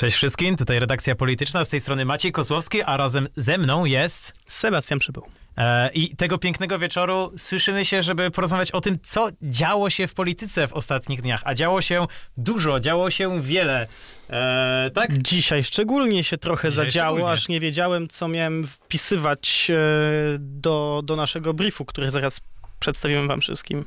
Cześć wszystkim, tutaj redakcja polityczna, z tej strony Maciej Kosłowski, a razem ze mną jest... Sebastian Przybył. E, I tego pięknego wieczoru słyszymy się, żeby porozmawiać o tym, co działo się w polityce w ostatnich dniach. A działo się dużo, działo się wiele. E, tak? Dzisiaj szczególnie się trochę Dzisiaj zadziało, szczególnie. aż nie wiedziałem, co miałem wpisywać e, do, do naszego briefu, który zaraz przedstawimy wam wszystkim.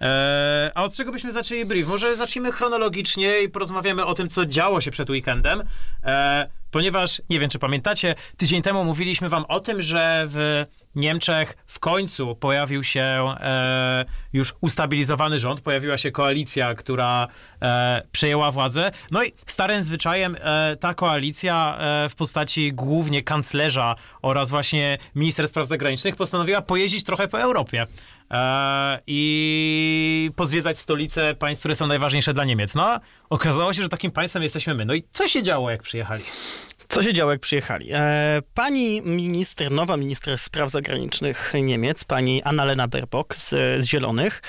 E, a od czego byśmy zaczęli brief? Może zacznijmy chronologicznie i porozmawiamy o tym, co działo się przed weekendem. E, ponieważ, nie wiem, czy pamiętacie, tydzień temu mówiliśmy wam o tym, że w Niemczech w końcu pojawił się e, już ustabilizowany rząd, pojawiła się koalicja, która e, przejęła władzę. No i starym zwyczajem e, ta koalicja w postaci głównie kanclerza oraz właśnie minister spraw zagranicznych postanowiła pojeździć trochę po Europie. E, i pozwiedzać stolice państw, które są najważniejsze dla Niemiec. No, okazało się, że takim państwem jesteśmy my. No i co się działo, jak przyjechali? Co się działo, jak przyjechali? E, pani minister, nowa minister spraw zagranicznych Niemiec, pani Annalena Baerbock z, z Zielonych,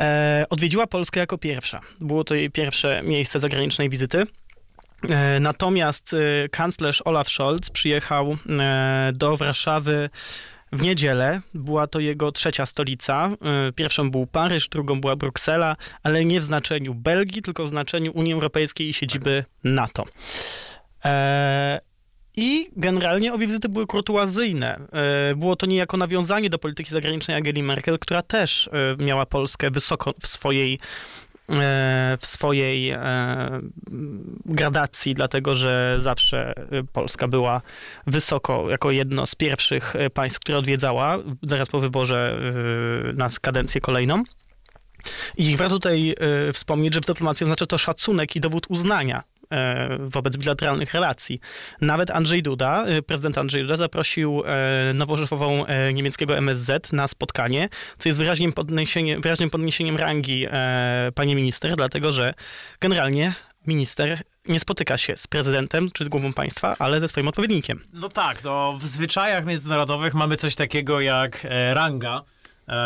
e, odwiedziła Polskę jako pierwsza. Było to jej pierwsze miejsce zagranicznej wizyty. Natomiast kanclerz Olaf Scholz przyjechał do Warszawy w niedzielę. Była to jego trzecia stolica. E, Pierwszą był Paryż, drugą była Bruksela, ale nie w znaczeniu Belgii, tylko w znaczeniu Unii Europejskiej i siedziby NATO. E, I generalnie obie wizyty były kurtuazyjne. E, Było to niejako nawiązanie do polityki zagranicznej Angeli Merkel, która też miała Polskę wysoko w swojej w swojej e, gradacji, dlatego że zawsze e, Polska była wysoko, jako jedno z pierwszych e, państw, które odwiedzała zaraz po wyborze e, na kadencję kolejną. I warto tutaj e, wspomnieć, że w dyplomacji oznacza to szacunek i dowód uznania e, wobec bilateralnych relacji. Nawet Andrzej Duda, e, prezydent Andrzej Duda zaprosił e, nową szefową e, niemieckiego MSZ na spotkanie, co jest wyraźnym podniesieniem, wyraźnym podniesieniem rangi e, pani minister, dlatego że generalnie minister nie spotyka się z prezydentem czy z głową państwa, ale ze swoim odpowiednikiem. No tak, no, w zwyczajach międzynarodowych mamy coś takiego jak e, ranga e,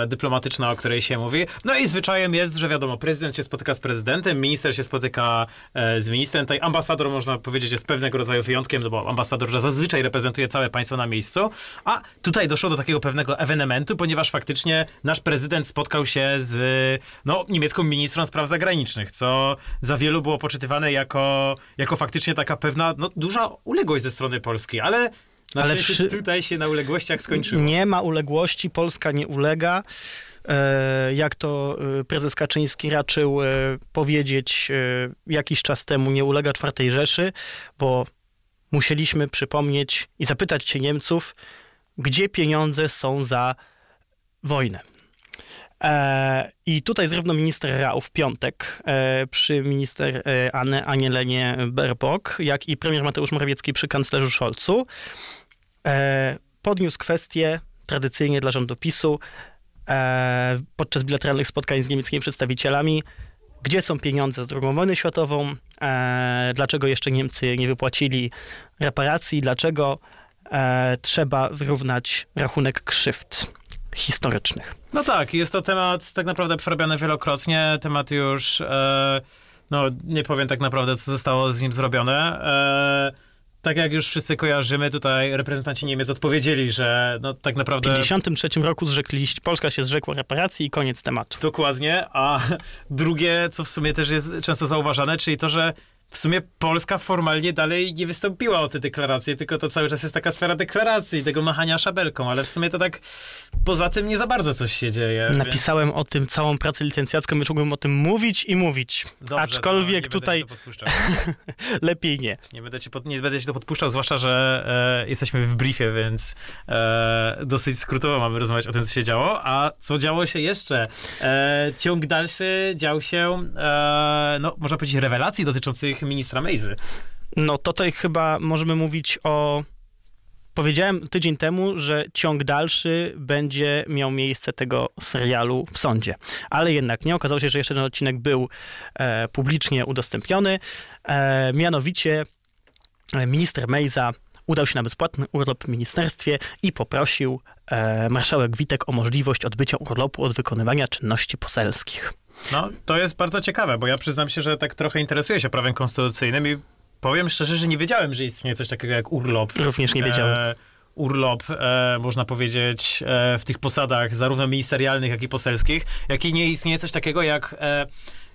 dyplomatyczna, o której się mówi. No i zwyczajem jest, że wiadomo, prezydent się spotyka z prezydentem, minister się spotyka e, z ministrem. Tutaj ambasador, można powiedzieć, jest pewnego rodzaju wyjątkiem, no bo ambasador zazwyczaj reprezentuje całe państwo na miejscu. A tutaj doszło do takiego pewnego ewenementu, ponieważ faktycznie nasz prezydent spotkał się z no, niemiecką ministrą spraw zagranicznych, co za wielu było poczytywane jako, jako faktycznie taka pewna, no, duża uległość ze strony Polski, ale na Ale wszy- tutaj się na uległościach skończyło. Nie ma uległości, Polska nie ulega. E, Jak to e, prezes Kaczyński raczył e, powiedzieć jakiś czas temu, nie ulega czwartej Rzeszy, bo musieliśmy przypomnieć i zapytać się Niemców, gdzie pieniądze są za wojnę. E, I tutaj zarówno minister Rau w piątek e, przy minister e, Anne, Anielenie Baerbock, jak i premier Mateusz Morawiecki przy kanclerzu Scholzu podniósł kwestię tradycyjnie dla rządu PiSu podczas bilateralnych spotkań z niemieckimi przedstawicielami, gdzie są pieniądze z II wojny światową, dlaczego jeszcze Niemcy nie wypłacili reparacji, dlaczego trzeba wyrównać rachunek krzywd historycznych. No tak, jest to temat tak naprawdę przerabiany wielokrotnie. Temat już, e, no nie powiem tak naprawdę, co zostało z nim zrobione. E, tak jak już wszyscy kojarzymy, tutaj reprezentanci Niemiec odpowiedzieli, że no tak W naprawdę... 1953 roku zrzekliście, Polska się zrzekła reparacji i koniec tematu. Dokładnie, a drugie, co w sumie też jest często zauważane, czyli to, że w sumie Polska formalnie dalej nie wystąpiła o te deklaracje, tylko to cały czas jest taka sfera deklaracji, tego machania szabelką, ale w sumie to tak poza tym nie za bardzo coś się dzieje. więc- Napisałem o tym całą pracę licencjacką, już mógłbym o tym mówić i mówić. Dobrze, Aczkolwiek no, nie tutaj lepiej nie. Nie będę, ci pod, nie będę ci to podpuszczał, zwłaszcza, że e, jesteśmy w briefie, więc e, dosyć skrótowo mamy rozmawiać o tym, co się działo. A co działo się jeszcze? E, ciąg dalszy dział się, e, no, można powiedzieć, rewelacji dotyczących ministra Mejzy. No tutaj chyba możemy mówić o. Powiedziałem tydzień temu, że ciąg dalszy będzie miał miejsce tego serialu w sądzie. Ale jednak nie. Okazało się, że jeszcze ten odcinek był e, publicznie udostępniony. E, mianowicie e, minister Mejza udał się na bezpłatny urlop w ministerstwie i poprosił e, marszałek Witek o możliwość odbycia urlopu od wykonywania czynności poselskich. No, to jest bardzo ciekawe, bo ja przyznam się, że tak trochę interesuję się prawem konstytucyjnym i powiem szczerze, że nie wiedziałem, że istnieje coś takiego jak urlop. Również nie wiedziałem. E, urlop, e, można powiedzieć, e, w tych posadach, zarówno ministerialnych, jak i poselskich, jak i nie istnieje coś takiego jak...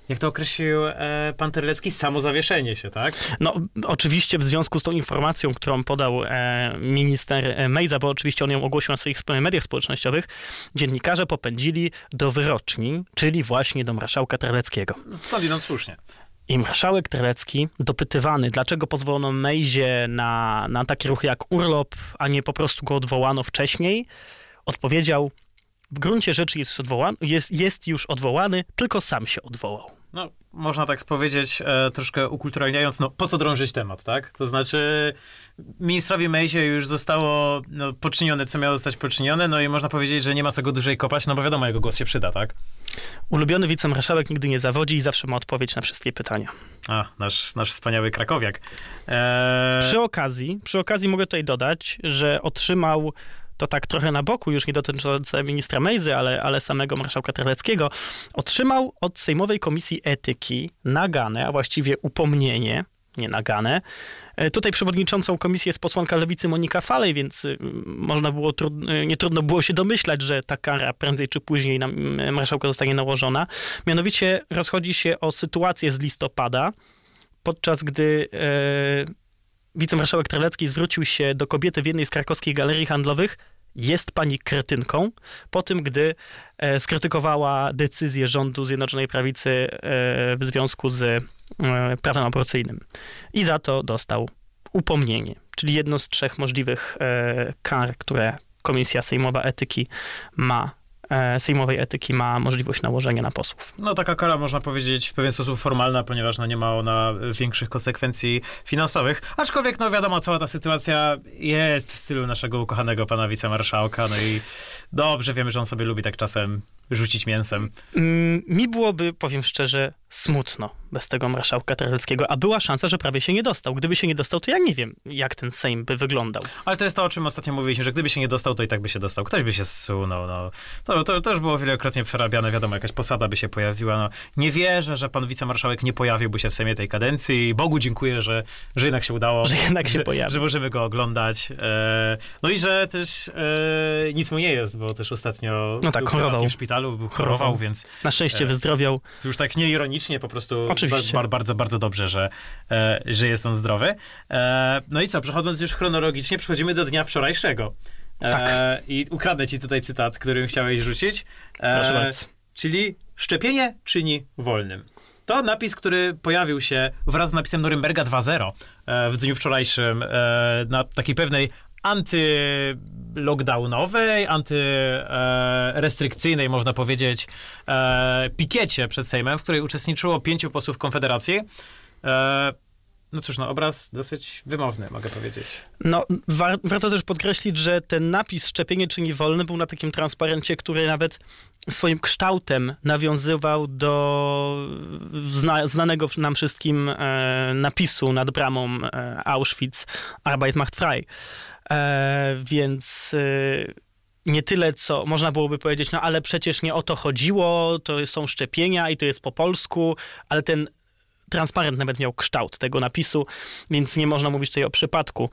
Jak to określił e, pan Terlecki, samozawieszenie się, tak? No, oczywiście w związku z tą informacją, którą podał e, minister Mejza, bo oczywiście on ją ogłosił na swoich mediach społecznościowych, dziennikarze popędzili do wyroczni, czyli właśnie do marszałka Terleckiego. No, Skądinąd słusznie. I marszałek Terlecki, dopytywany, dlaczego pozwolono Mejzie na, na takie ruchy jak urlop, a nie po prostu go odwołano wcześniej, odpowiedział, w gruncie rzeczy jest, odwołany, jest, jest już odwołany, tylko sam się odwołał. Można tak powiedzieć, e, troszkę ukulturalniając, no po co drążyć temat, tak? To znaczy, ministrowi Mejzie już zostało no, poczynione, co miało zostać poczynione, no i można powiedzieć, że nie ma co go dłużej kopać, no bo wiadomo, jego głos się przyda, tak? Ulubiony wicemarszałek nigdy nie zawodzi i zawsze ma odpowiedź na wszystkie pytania. A, nasz, nasz wspaniały krakowiak. E, Przy okazji, przy okazji mogę tutaj dodać, że otrzymał to tak trochę na boku, już nie dotyczące ministra Mejzy, ale, ale samego marszałka Terleckiego, otrzymał od Sejmowej Komisji Etyki naganę, a właściwie upomnienie, nie naganę. E, Tutaj przewodniczącą komisji jest posłanka lewicy Monika Falej, więc y, można było, y, nie trudno było się domyślać, że ta kara prędzej czy później na mm, marszałka zostanie nałożona. Mianowicie rozchodzi się o sytuację z listopada, podczas gdy e, wicemarszałek Terlecki zwrócił się do kobiety w jednej z krakowskich galerii handlowych, jest pani kretynką, po tym, gdy e, skrytykowała decyzję rządu Zjednoczonej Prawicy e, w związku z e, prawem aborcyjnym. I za to dostał upomnienie, czyli jedno z trzech możliwych kar, które Komisja Sejmowa Etyki ma, Sejmowej Etyki ma możliwość nałożenia na posłów. No taka kara można powiedzieć w pewien sposób formalna, ponieważ no, nie ma ona większych konsekwencji finansowych. Aczkolwiek no wiadomo, cała ta sytuacja jest w stylu naszego ukochanego pana wicemarszałka, no i dobrze wiemy, że on sobie lubi tak czasem rzucić mięsem. Mm, Mi byłoby, powiem szczerze, smutno bez tego marszałka Terleckiego, a była szansa, że prawie się nie dostał. Gdyby się nie dostał, to ja nie wiem, jak ten Sejm by wyglądał. Ale to jest to, o czym ostatnio mówiliśmy, że gdyby się nie dostał, to i tak by się dostał. Ktoś by się zsunął, no. To, to, to już było wielokrotnie przerabiane, wiadomo, jakaś posada by się pojawiła, no. Nie wierzę, że pan wicemarszałek nie pojawiłby się w Sejmie tej kadencji i Bogu dziękuję, że, że jednak się udało. Że jednak się że, pojawi. Że możemy go oglądać. E, no i że też e, nic mu nie jest, bo też ostatnio No tak, chorował. w szpitalu, był chorował, Chorował. więc Na szczęście E, wyzdrowiał. to już tak nieironicznie po prostu Oczywiście. Bar, bardzo, bardzo dobrze, że, e, że jest on zdrowy. E, no i co, przechodząc już chronologicznie, przechodzimy do dnia wczorajszego. E, Tak. I ukradnę ci tutaj cytat, którym chciałeś rzucić. Proszę bardzo. Czyli szczepienie czyni wolnym. To napis, który pojawił się wraz z napisem Norymberga 2.0 e, w dniu wczorajszym na takiej pewnej anty-lockdownowej, antyrestrykcyjnej, można powiedzieć, e, pikiecie przed Sejmem, w której uczestniczyło pięciu posłów Konfederacji. E, no cóż, no obraz dosyć wymowny, mogę powiedzieć. No, war, warto też podkreślić, że ten napis szczepienie czyni wolny był na takim transparencie, który nawet swoim kształtem nawiązywał do zna, znanego nam wszystkim e, napisu nad bramą e, Auschwitz Arbeit macht frei. E, więc e, nie tyle, co można byłoby powiedzieć, no ale przecież nie o to chodziło, to są szczepienia i to jest po polsku, ale ten transparent nawet miał kształt tego napisu, więc nie można mówić tutaj o przypadku.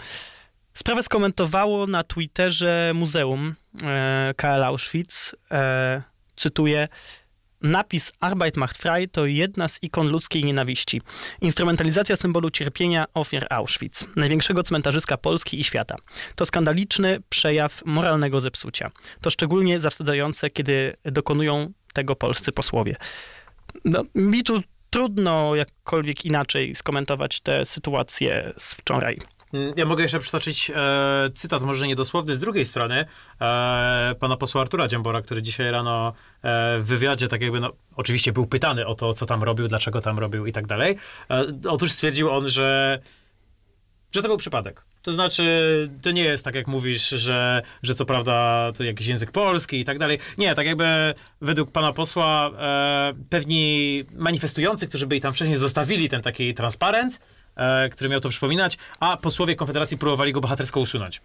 Sprawę skomentowało na Twitterze Muzeum e, KL Auschwitz. E, cytuję. Napis Arbeit macht frei to jedna z ikon ludzkiej nienawiści. Instrumentalizacja symbolu cierpienia ofiar Auschwitz, największego cmentarzyska Polski i świata. To skandaliczny przejaw moralnego zepsucia. To szczególnie zawstydzające, kiedy dokonują tego polscy posłowie. No, mi tu trudno jakkolwiek inaczej skomentować tę sytuację z wczoraj. Ja mogę jeszcze przytoczyć e, cytat, może niedosłowny, z drugiej strony, e, pana posła Artura Dziambora, który dzisiaj rano e, w wywiadzie, tak jakby, no, oczywiście był pytany o to, co tam robił, dlaczego tam robił i tak dalej. E, otóż stwierdził on, że, że to był przypadek. To znaczy, to nie jest tak, jak mówisz, że, że co prawda to jakiś język polski i tak dalej. Nie, tak jakby według pana posła e, pewni manifestujący, którzy byli tam wcześniej, zostawili ten taki transparent, e, który miał to przypominać, a posłowie Konfederacji próbowali go bohatersko usunąć.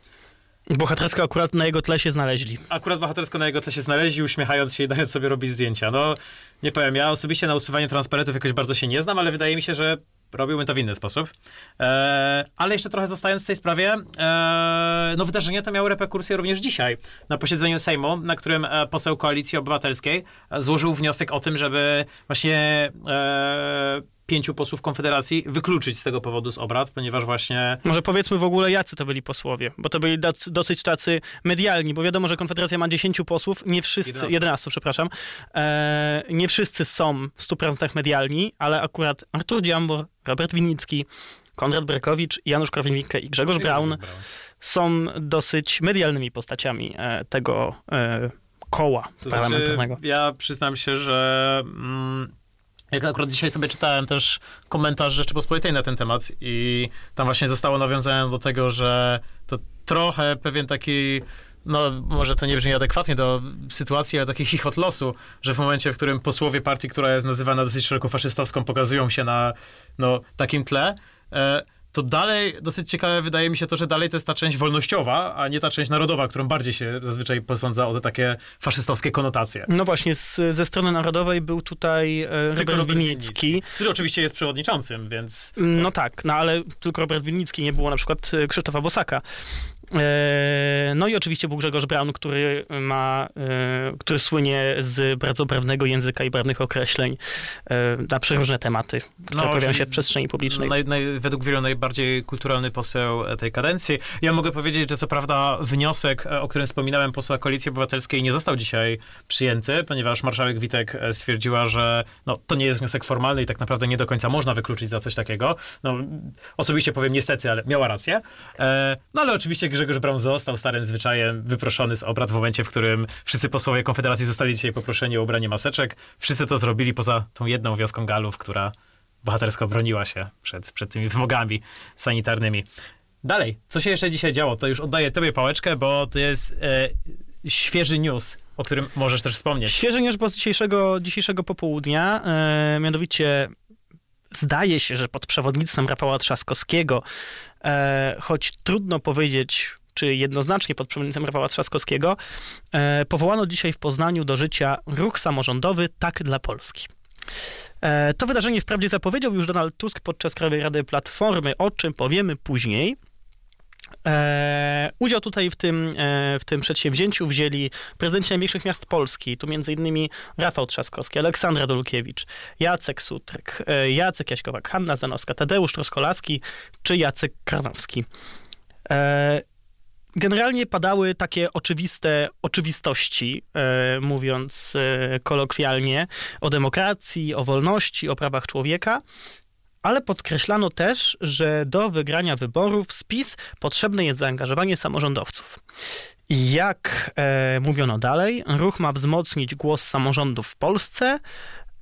Bohatersko akurat na jego tle się znaleźli. Akurat bohatersko na jego tle się znaleźli, uśmiechając się i dając sobie robić zdjęcia. No, nie powiem, ja osobiście na usuwanie transparentów jakoś bardzo się nie znam, ale wydaje mi się, że robiłbym to w inny sposób. E, ale jeszcze trochę zostając w tej sprawie, e, no wydarzenia te miały reperkusje również dzisiaj. Na posiedzeniu Sejmu, na którym e, poseł Koalicji Obywatelskiej e, złożył wniosek o tym, żeby właśnie e, pięciu posłów Konfederacji wykluczyć z tego powodu z obrad, ponieważ właśnie Może powiedzmy w ogóle, jacy to byli posłowie, bo to byli dosyć tacy medialni, bo wiadomo, że Konfederacja ma 10 posłów, nie wszyscy, 11. 11, przepraszam, e, nie wszyscy są w 100% medialni, ale akurat Artur Dziambor, Robert Winnicki, Konrad Berkowicz, Janusz Korwin-Mikke i Grzegorz Braun są dosyć medialnymi postaciami e, tego e, koła To parlamentarnego. znaczy, ja przyznam się, że mm, jak akurat dzisiaj sobie czytałem też komentarz Rzeczypospolitej na ten temat i tam właśnie zostało nawiązane do tego, że to trochę pewien taki no może to nie brzmi adekwatnie do sytuacji, ale taki chichot losu, że w momencie, w którym posłowie partii, która jest nazywana dosyć szeroko faszystowską, pokazują się na no, takim tle, e, to dalej, dosyć ciekawe wydaje mi się to, że dalej to jest ta część wolnościowa, a nie ta część narodowa, którą bardziej się zazwyczaj posądza o te takie faszystowskie konotacje. No właśnie, z, ze strony narodowej był tutaj e, Tylko Robert Winnicki. który oczywiście jest przewodniczącym, więc No tak, no ale tylko Robert Winnicki, nie było na przykład e, Krzysztofa Bosaka. E, No i oczywiście był Grzegorz Braun, który ma, e, który słynie z bardzo prawnego języka i prawnych określeń e, na przeróżne tematy, które No, pojawiają się w przestrzeni publicznej. naj, naj, według wielu najbardziej kulturalny poseł tej kadencji. Ja mogę powiedzieć, że co prawda wniosek, o którym wspominałem, posła Koalicji Obywatelskiej nie został dzisiaj przyjęty, ponieważ marszałek Witek stwierdziła, że no, to nie jest wniosek formalny i tak naprawdę nie do końca można wykluczyć za coś takiego. No, osobiście powiem niestety, ale miała rację. No ale oczywiście Grzegorz Braun został starym zwyczajem wyproszony z obrad w momencie, w którym wszyscy posłowie Konfederacji zostali dzisiaj poproszeni o ubranie maseczek. Wszyscy to zrobili poza tą jedną wioską Galów, która bohatersko broniła się przed, przed tymi wymogami sanitarnymi. Dalej, co się jeszcze dzisiaj działo? To już oddaję tobie pałeczkę, bo to jest e, świeży news, o którym możesz też wspomnieć. Świeży news z dzisiejszego, dzisiejszego popołudnia, e, mianowicie zdaje się, że pod przewodnictwem Rafała Trzaskowskiego, e, choć trudno powiedzieć, czy jednoznacznie pod przewodnictwem Rafała Trzaskowskiego, e, powołano dzisiaj w Poznaniu do życia ruch samorządowy Tak dla Polski. E, to wydarzenie wprawdzie zapowiedział już Donald Tusk podczas Krajowej Rady Platformy, o czym powiemy później. E, udział tutaj w tym, e, w tym przedsięwzięciu wzięli prezydenci największych miast Polski, tu między innymi Rafał Trzaskowski, Aleksandra Dulkiewicz, Jacek Sutryk, e, Jacek Jaśkowak, Hanna Zanowska, Tadeusz Troskolaski czy Jacek Karnowski. E, Generalnie padały takie oczywiste oczywistości, e, mówiąc e, kolokwialnie, o demokracji, o wolności, o prawach człowieka, ale podkreślano też, że do wygrania wyborów z PiS potrzebne jest zaangażowanie samorządowców. Jak e, mówiono dalej, ruch ma wzmocnić głos samorządów w Polsce.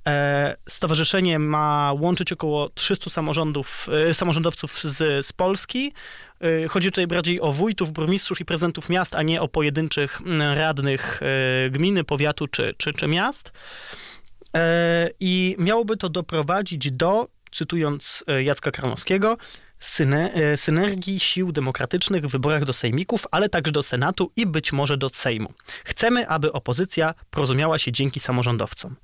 E, stowarzyszenie ma łączyć około 300 samorządów, e, samorządowców z, z Polski. E, chodzi tutaj bardziej o wójtów, burmistrzów i prezydentów miast, a nie o pojedynczych radnych e, gminy, powiatu czy, czy, czy miast. E, I miałoby to doprowadzić do, cytując e, Jacka Karnowskiego, e, synergii sił demokratycznych w wyborach do sejmików, ale także do Senatu i być może do Sejmu. Chcemy, aby opozycja porozumiała się dzięki samorządowcom.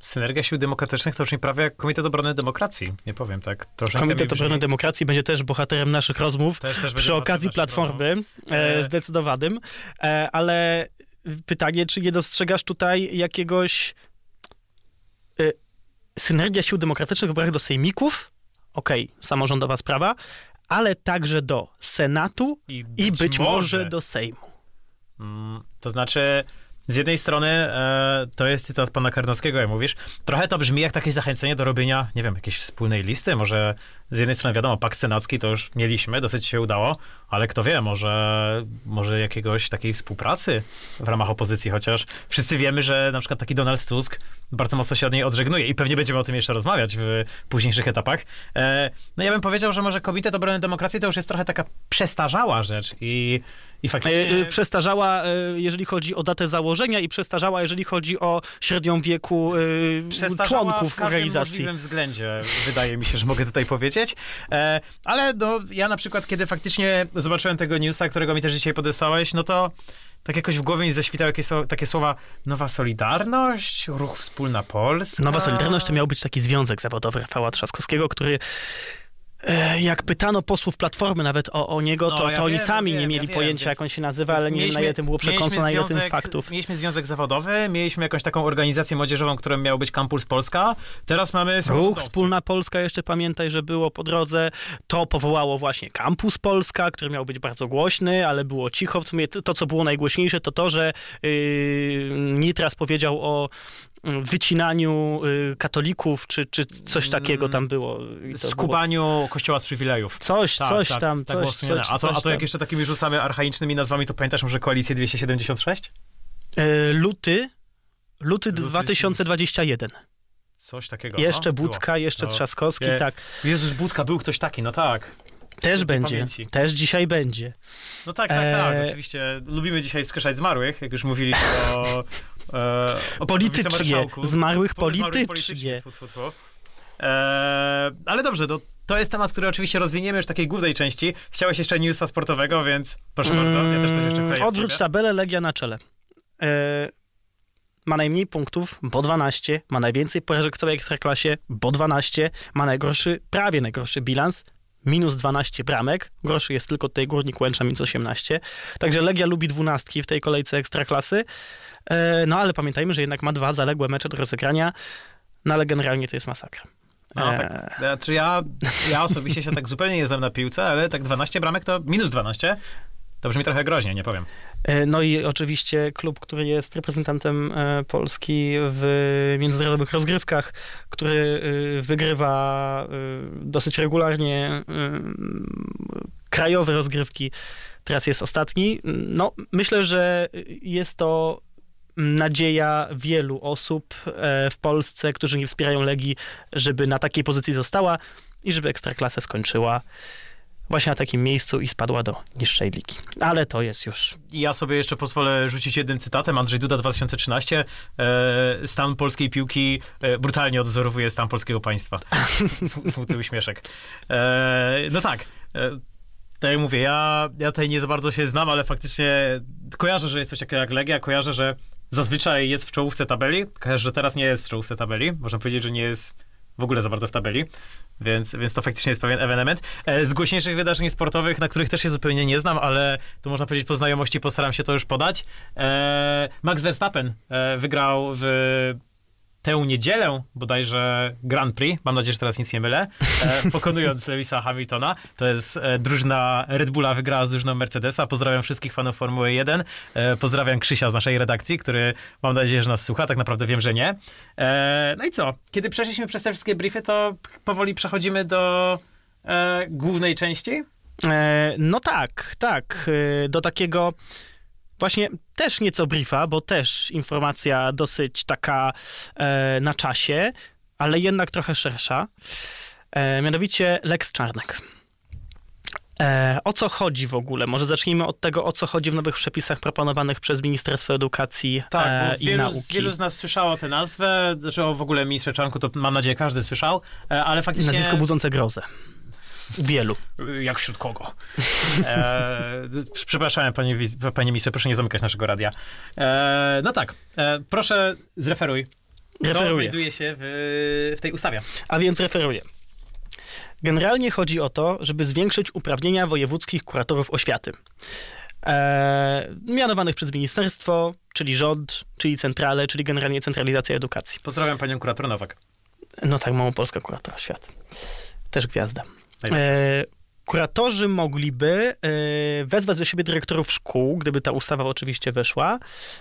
Synergia Sił Demokratycznych to już nie prawie jak Komitet Obrony Demokracji, nie powiem tak. Komitet Obrony Demokracji będzie też bohaterem naszych rozmów Też- też przy okazji Platformy, e, E. zdecydowanym, e, ale pytanie, czy nie dostrzegasz tutaj jakiegoś synergia sił demokratycznych w wyborach do sejmików? Okej, samorządowa sprawa, ale także do Senatu I i być może do Sejmu. Mm, To znaczy, z jednej strony e, to jest cytat pana Karnowskiego, jak mówisz. Trochę to brzmi jak takie zachęcenie do robienia, nie wiem, jakiejś wspólnej listy. Może z jednej strony wiadomo, pakt senacki to już mieliśmy, dosyć się udało, ale kto wie, może, może jakiegoś takiej współpracy w ramach opozycji, chociaż wszyscy wiemy, że na przykład taki Donald Tusk bardzo mocno się od niej odżegnuje i pewnie będziemy o tym jeszcze rozmawiać w późniejszych etapach. E, no ja bym powiedział, że może Komitet Obrony Demokracji to już jest trochę taka przestarzała rzecz i, i faktycznie... e, Przestarzała, e, jeżeli chodzi o datę założenia i przestarzała, jeżeli chodzi o średnią wieku przestarzała członków w każdym organizacji. względzie, wydaje mi się, że mogę tutaj powiedzieć. Ale no, ja na przykład, kiedy faktycznie zobaczyłem tego newsa, którego mi też dzisiaj podesłałeś, no to tak jakoś w głowie mi zaświtały jakieś, takie słowa Nowa Solidarność, Ruch Wspólna Polska. Nowa Solidarność to miał być taki związek zawodowy Rafała Trzaskowskiego, który jak pytano posłów Platformy nawet o, o niego, No, to, ja to oni wiem, sami ja nie wiem, mieli ja wiem, pojęcia, więc- jak on się nazywa, ale nie wiem, na ile tym było przekąsu, mieliśmy na ile tym faktów. Mieliśmy związek zawodowy, mieliśmy jakąś taką organizację młodzieżową, którą miał być Campus Polska. Teraz mamy Ruch. Wspólna Polska, jeszcze pamiętaj, że było po drodze. To powołało właśnie Kampus Polska, który miał być bardzo głośny, ale było cicho. W sumie to, co było najgłośniejsze, to to, że yy, Nitras powiedział o wycinaniu yy, katolików, czy, czy coś takiego tam było. To było Skubaniu kościoła z przywilejów. Coś, Tak, coś tak, tam, tak coś, było coś, a, to, a to jak tam. jeszcze takimi rzucamy archaicznymi nazwami, to pamiętasz może koalicję 276? E, luty, luty Luty 2021. Coś takiego. Jeszcze no, było. Budka, jeszcze No. Trzaskowski, Nie. tak. Jezus, Budka, był ktoś taki, no tak. Też będzie, pamięci. też dzisiaj będzie. No tak, tak, tak. Eee. Oczywiście lubimy dzisiaj wskrzeszać zmarłych, jak już mówiliśmy o, e, Politycznie, zmarłych Po- zmarłych politycznie. Eee, ale dobrze, to, to jest temat, który oczywiście rozwiniemy już w takiej głównej części. Chciałeś jeszcze newsa sportowego, więc proszę bardzo, ja też coś jeszcze Mm, wkleję od Odwróć tabelę, Legia na czele. E, ma najmniej punktów, bo 12, ma najwięcej porażek w całej Ekstraklasie, bo 12, ma najgorszy, prawie najgorszy bilans, minus 12 bramek, gorszy jest tylko tutaj Górnik Łęcza, minus 18. Także Legia lubi dwunastki w tej kolejce Ekstraklasy, e, no ale pamiętajmy, że jednak ma dwa zaległe mecze do rozegrania, no ale generalnie to jest masakra. No Eee, tak. Znaczy ja, ja osobiście się tak zupełnie nie znam na piłce, ale tak 12 bramek to minus 12. To brzmi trochę groźnie, nie powiem. E, No i oczywiście klub, który jest reprezentantem e, Polski w międzynarodowych rozgrywkach, który e, wygrywa e, dosyć regularnie e, krajowe rozgrywki. Teraz jest ostatni. No, myślę, że jest to nadzieja wielu osób e, w Polsce, którzy nie wspierają Legii, żeby na takiej pozycji została i żeby Ekstraklasę skończyła właśnie na takim miejscu i spadła do niższej ligi. Ale to jest już Ja sobie jeszcze pozwolę rzucić jednym cytatem. Andrzej Duda 2013. E, stan polskiej piłki e, brutalnie odwzorowuje stan polskiego państwa. Smutny uśmieszek. E, no tak. E, tak jak mówię, ja, ja tutaj nie za bardzo się znam, ale faktycznie kojarzę, że jest coś takiego jak Legia, kojarzę, że zazwyczaj jest w czołówce tabeli, kojarzę, że teraz nie jest w czołówce tabeli, można powiedzieć, że nie jest w ogóle za bardzo w tabeli, więc, więc to faktycznie jest pewien ewenement. E, Z głośniejszych wydarzeń sportowych, na których też się zupełnie nie znam, ale to można powiedzieć po znajomości, postaram się to już podać. E, Max Verstappen e, wygrał w tę niedzielę bodajże Grand Prix, mam nadzieję, że teraz nic nie mylę, e, pokonując Lewisa Hamiltona. To jest e, drużyna Red Bulla wygrała z drużyną Mercedesa. Pozdrawiam wszystkich fanów Formuły 1. E, pozdrawiam Krzysia z naszej redakcji, który mam nadzieję, że nas słucha. Tak naprawdę wiem, że nie. E, no i co? Kiedy przeszliśmy przez te wszystkie briefy, to powoli przechodzimy do e, głównej części. E, No tak, tak. Do takiego właśnie też nieco briefa, bo też informacja dosyć taka e, na czasie, ale jednak trochę szersza. E, Mianowicie Lex Czarnek. E, O co chodzi w ogóle? Może zacznijmy od tego, o co chodzi w nowych przepisach proponowanych przez Ministerstwo Edukacji Tak, e, i wielu, Nauki. wielu z nas słyszało tę nazwę, znaczy o w ogóle ministrze Czarnku to mam nadzieję każdy słyszał, e, ale faktycznie... Nazwisko budzące grozę. Wielu. Jak wśród kogo? E, przepraszam, panie, panie ministrze, proszę nie zamykać naszego radia. E, no tak, e, proszę zreferuj. Co Referuję. znajduje się w, w tej ustawie? A więc referuję. Generalnie chodzi o to, żeby zwiększyć uprawnienia wojewódzkich kuratorów oświaty. E, mianowanych przez ministerstwo, czyli rząd, czyli centrale, czyli generalnie centralizacja edukacji. Pozdrawiam panią kurator Nowak. No tak, Małopolska kurator oświaty. Też gwiazda. E, kuratorzy mogliby e, wezwać do siebie dyrektorów szkół, gdyby ta ustawa oczywiście weszła,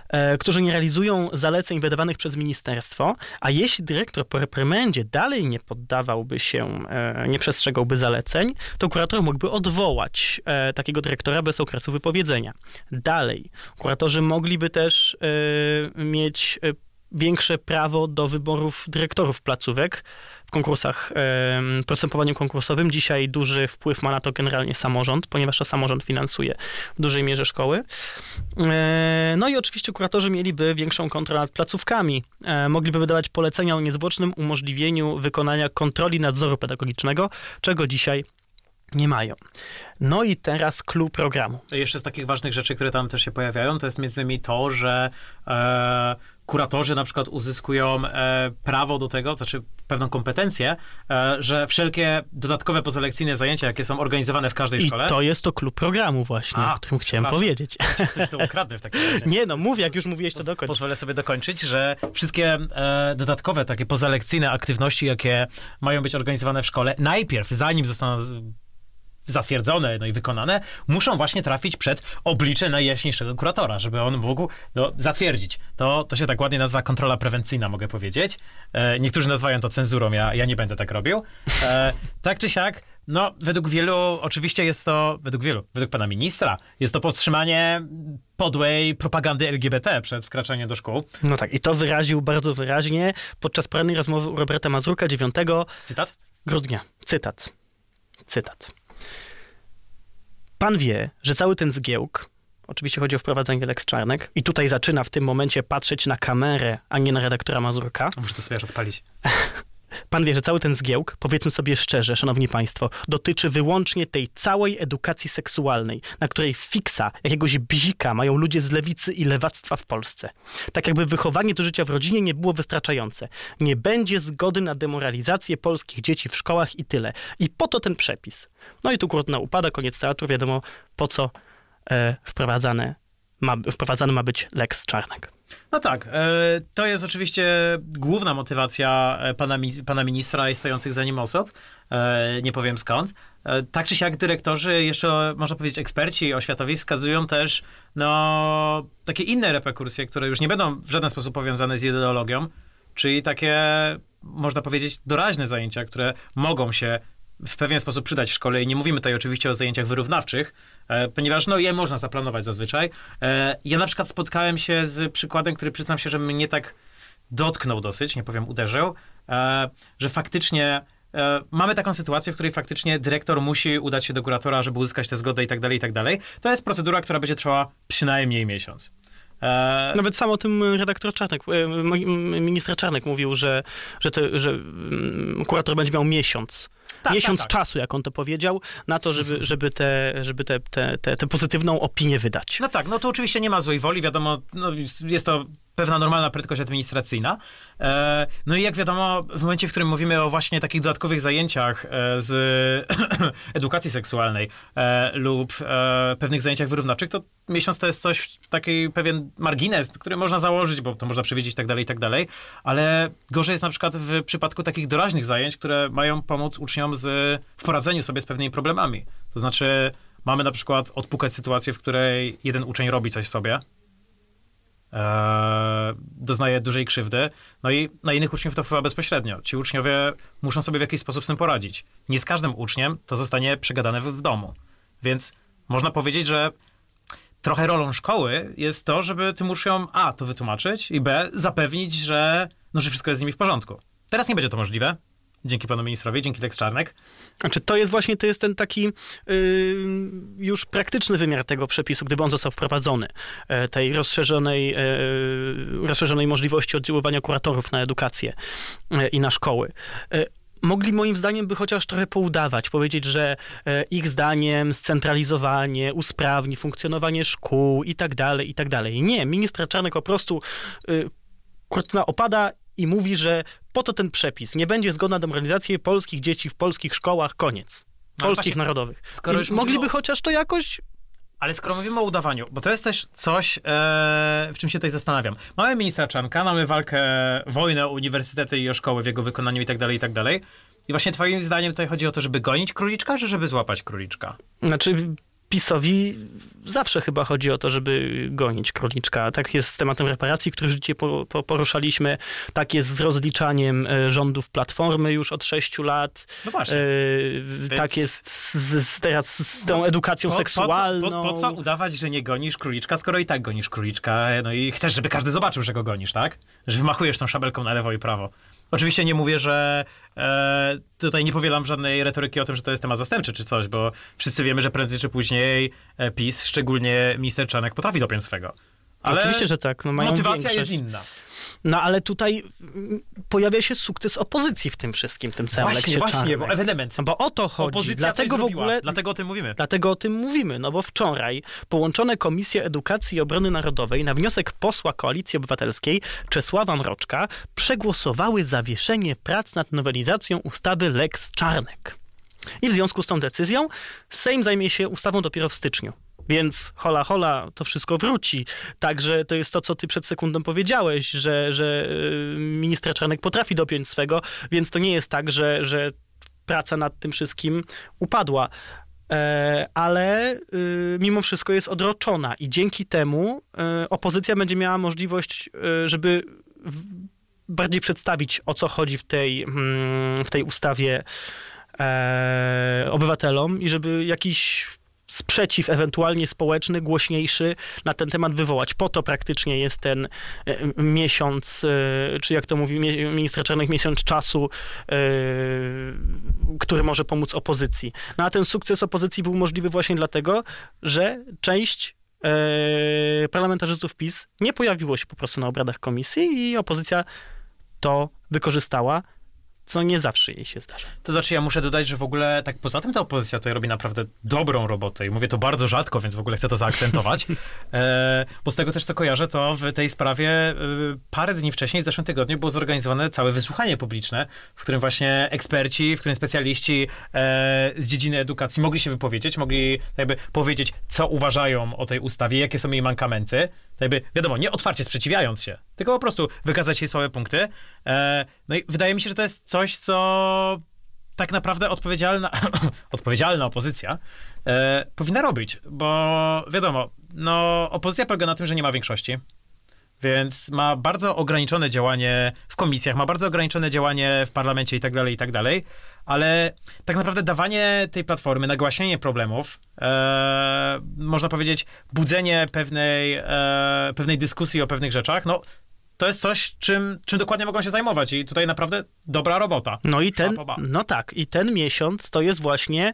e, którzy nie realizują zaleceń wydawanych przez ministerstwo, a jeśli dyrektor po reprymendzie dalej nie poddawałby się, nie przestrzegałby zaleceń, to kurator mógłby odwołać takiego dyrektora bez okresu wypowiedzenia. Dalej, kuratorzy mogliby też mieć większe prawo do wyborów dyrektorów placówek, konkursach, postępowaniu konkursowym. Dzisiaj duży wpływ ma na to generalnie samorząd, ponieważ to samorząd finansuje w dużej mierze szkoły. E, No i oczywiście kuratorzy mieliby większą kontrolę nad placówkami. E, Mogliby wydawać polecenia o niezwłocznym umożliwieniu wykonania kontroli nadzoru pedagogicznego, czego dzisiaj Nie mają. No i teraz clue programu. Jeszcze z takich ważnych rzeczy, które tam też się pojawiają, to jest między innymi to, że e, kuratorzy na przykład uzyskują e, prawo do tego, to znaczy pewną kompetencję, e, że wszelkie dodatkowe pozalekcyjne zajęcia, jakie są organizowane w każdej I szkole... to jest to klub programu właśnie, A, o którym chciałem powiedzieć. Coś to ukradnę w takim razie. Nie no, mówię, jak już mówiłeś, to dokończ. Pozwolę sobie dokończyć, że wszystkie e, dodatkowe takie pozalekcyjne aktywności, jakie mają być organizowane w szkole, najpierw, zanim zostaną zatwierdzone no i wykonane, muszą właśnie trafić przed oblicze najjaśniejszego kuratora, żeby on mógł no, zatwierdzić. To, to się tak ładnie nazywa kontrola prewencyjna, mogę powiedzieć. E, niektórzy nazywają to cenzurą, ja, ja nie będę tak robił. E, tak czy siak, no, według wielu, oczywiście jest to, według wielu, według pana ministra, jest to powstrzymanie podłej propagandy LGBT przed wkraczaniem do szkół. No tak, i to wyraził bardzo wyraźnie podczas porannej rozmowy u Roberta Mazurka 9 Cytat? grudnia. Cytat. Cytat. Pan wie, że cały ten zgiełk, oczywiście chodzi o wprowadzenie Lex Czarnek, i tutaj zaczyna w tym momencie patrzeć na kamerę, a nie na redaktora Mazurka. Muszę to sobie aż odpalić. Pan wie, że cały ten zgiełk, powiedzmy sobie szczerze, szanowni państwo, dotyczy wyłącznie tej całej edukacji seksualnej, na której fiksa, jakiegoś bzika mają ludzie z lewicy i lewactwa w Polsce. Tak jakby wychowanie do życia w rodzinie nie było wystarczające. Nie będzie zgody na demoralizację polskich dzieci w szkołach i tyle. I po to ten przepis. No i tu kurna upada, koniec teatru, wiadomo po co e, wprowadzane ma, wprowadzany ma być Lex Czarnek. No tak, e, to jest oczywiście główna motywacja e, pana, pana ministra i stojących za nim osób. E, nie powiem skąd. Tak czy siak dyrektorzy, jeszcze można powiedzieć eksperci oświatowi wskazują też no, takie inne reperkusje, które już nie będą w żaden sposób powiązane z ideologią, czyli takie, można powiedzieć, doraźne zajęcia, które mogą się w pewien sposób przydać w szkole i nie mówimy tutaj oczywiście o zajęciach wyrównawczych, e, ponieważ no je można zaplanować zazwyczaj. E, ja na przykład spotkałem się z przykładem, który przyznam się, że mnie tak dotknął dosyć, nie powiem uderzył, e, że faktycznie mamy taką sytuację, w której faktycznie dyrektor musi udać się do kuratora, żeby uzyskać tę zgodę i tak dalej, i tak dalej. To jest procedura, która będzie trwała przynajmniej miesiąc. E, Nawet sam o tym redaktor Czarnek, e, minister Czarnek mówił, że, że, te, że mm, kurator będzie miał miesiąc. Tak, miesiąc tak, tak. czasu, jak on to powiedział, na to, żeby, żeby, te, żeby te, te, te, te pozytywną opinię wydać. No tak, no to oczywiście nie ma złej woli, wiadomo, no, jest to pewna normalna prędkość administracyjna. E, no i jak wiadomo, w momencie, w którym mówimy o właśnie takich dodatkowych zajęciach e, z edukacji seksualnej e, lub pewnych zajęciach wyrównawczych, to miesiąc to jest coś, taki pewien margines, który można założyć, bo to można przewidzieć i tak dalej, i tak dalej, ale gorzej jest na przykład w przypadku takich doraźnych zajęć, które mają pomóc uczniom z, w poradzeniu sobie z pewnymi problemami. To znaczy, mamy na przykład odpukać sytuację, w której jeden uczeń robi coś sobie, doznaje dużej krzywdy, no i na innych uczniów to wpływa bezpośrednio. Ci uczniowie muszą sobie w jakiś sposób z tym poradzić. Nie z każdym uczniem to zostanie przegadane w, w domu. Więc można powiedzieć, że trochę rolą szkoły jest to, żeby tym uczniom A to wytłumaczyć i B zapewnić, że, no, że wszystko jest z nimi w porządku. Teraz nie będzie to możliwe. Dzięki panu ministrowi, dzięki Lex Czarnek. Znaczy, to jest właśnie to jest ten taki yy, już praktyczny wymiar tego przepisu, gdyby on został wprowadzony, e, tej rozszerzonej, e, rozszerzonej możliwości oddziaływania kuratorów na edukację e, i na szkoły. Mogli moim zdaniem by chociaż trochę poudawać, powiedzieć, że ich zdaniem scentralizowanie usprawni funkcjonowanie szkół i tak dalej, i tak dalej. Nie, ministra Czarnek po prostu y, kurtyna opada i mówi, że po to ten przepis. Nie będzie zgodna na demoralizację polskich dzieci w polskich szkołach. Koniec. No, Polskich właśnie, narodowych. mogliby o- chociaż to jakoś... Ale skoro mówimy o udawaniu, bo to jest też coś, e, w czym się tutaj zastanawiam. Mamy ministra Czanka, mamy walkę, wojnę o uniwersytety i o szkoły w jego wykonaniu i tak dalej, i tak dalej. I właśnie twoim zdaniem tutaj chodzi o to, żeby gonić króliczka, czy żeby złapać króliczka? Znaczy, PiSowi zawsze chyba chodzi o to, żeby gonić króliczka. Tak jest z tematem reparacji, który już dzisiaj po, po, poruszaliśmy. Tak jest z rozliczaniem e, rządów Platformy już od sześciu lat. No właśnie. E, tak jest z, z, teraz z tą edukacją Po- seksualną. Po, po, po co udawać, że nie gonisz króliczka, skoro i tak gonisz króliczka, no i chcesz, żeby każdy zobaczył, że go gonisz, tak? Że wymachujesz tą szabelką na lewo i prawo. Oczywiście nie mówię, że e, tutaj nie powielam żadnej retoryki o tym, że to jest temat zastępczy czy coś, bo wszyscy wiemy, że prędzej czy później e, PiS, szczególnie minister Czanek, potrafi dopiąć swego. Ale Oczywiście, że tak. No, motywacja większość. jest inna. No ale tutaj mm, pojawia się sukces opozycji w tym wszystkim, tym całym Właśnie, właśnie, bo czarnej. ewenement. No bo o to chodzi. Opozycja Dlatego w ogóle Dlatego o tym mówimy. Dlatego o tym mówimy, no bo wczoraj połączone Komisje Edukacji i Obrony Narodowej na wniosek posła Koalicji Obywatelskiej Czesława Mroczka przegłosowały zawieszenie prac nad nowelizacją ustawy Lex Czarnek. I w związku z tą decyzją Sejm zajmie się ustawą dopiero w styczniu. Więc hola hola, to wszystko wróci. Także to jest to, co ty przed sekundą powiedziałeś, że, że y, minister Czarnek potrafi dopiąć swego, więc to nie jest tak, że, że praca nad tym wszystkim upadła. E, ale y, mimo wszystko jest odroczona i dzięki temu y, opozycja będzie miała możliwość, żeby bardziej przedstawić, o co chodzi w tej, mm, w tej ustawie e, obywatelom i żeby jakiś sprzeciw ewentualnie społeczny, głośniejszy na ten temat wywołać. Po to praktycznie jest ten e, miesiąc, e, czy jak to mówi mi- minister Czarnek, miesiąc czasu, e, który może pomóc opozycji. No a ten sukces opozycji był możliwy właśnie dlatego, że część parlamentarzystów PiS nie pojawiło się po prostu na obradach komisji i opozycja to wykorzystała, co nie zawsze jej się zdarza. To znaczy, ja muszę dodać, że w ogóle tak poza tym ta opozycja tutaj robi naprawdę dobrą robotę i mówię to bardzo rzadko, więc w ogóle chcę to zaakcentować. e, bo z tego też, co kojarzę, to w tej sprawie e, parę dni wcześniej, w zeszłym tygodniu, było zorganizowane całe wysłuchanie publiczne, w którym właśnie eksperci, w którym specjaliści e, z dziedziny edukacji mogli się wypowiedzieć, mogli jakby powiedzieć, co uważają o tej ustawie, jakie są jej mankamenty. Tak Jakby, wiadomo, nie otwarcie sprzeciwiając się, tylko po prostu wykazać jej słabe punkty. E, no i wydaje mi się, że to jest coś, co tak naprawdę odpowiedzialna, odpowiedzialna opozycja e, powinna robić, bo wiadomo, no opozycja polega na tym, że nie ma większości, więc ma bardzo ograniczone działanie w komisjach, ma bardzo ograniczone działanie w parlamencie i tak dalej, i tak dalej, ale tak naprawdę dawanie tej platformy, nagłaśnianie problemów, e, można powiedzieć, budzenie pewnej, e, pewnej dyskusji o pewnych rzeczach, no to jest coś, czym, czym dokładnie mogą się zajmować i tutaj naprawdę dobra robota. No i ten, no tak, i ten miesiąc to jest właśnie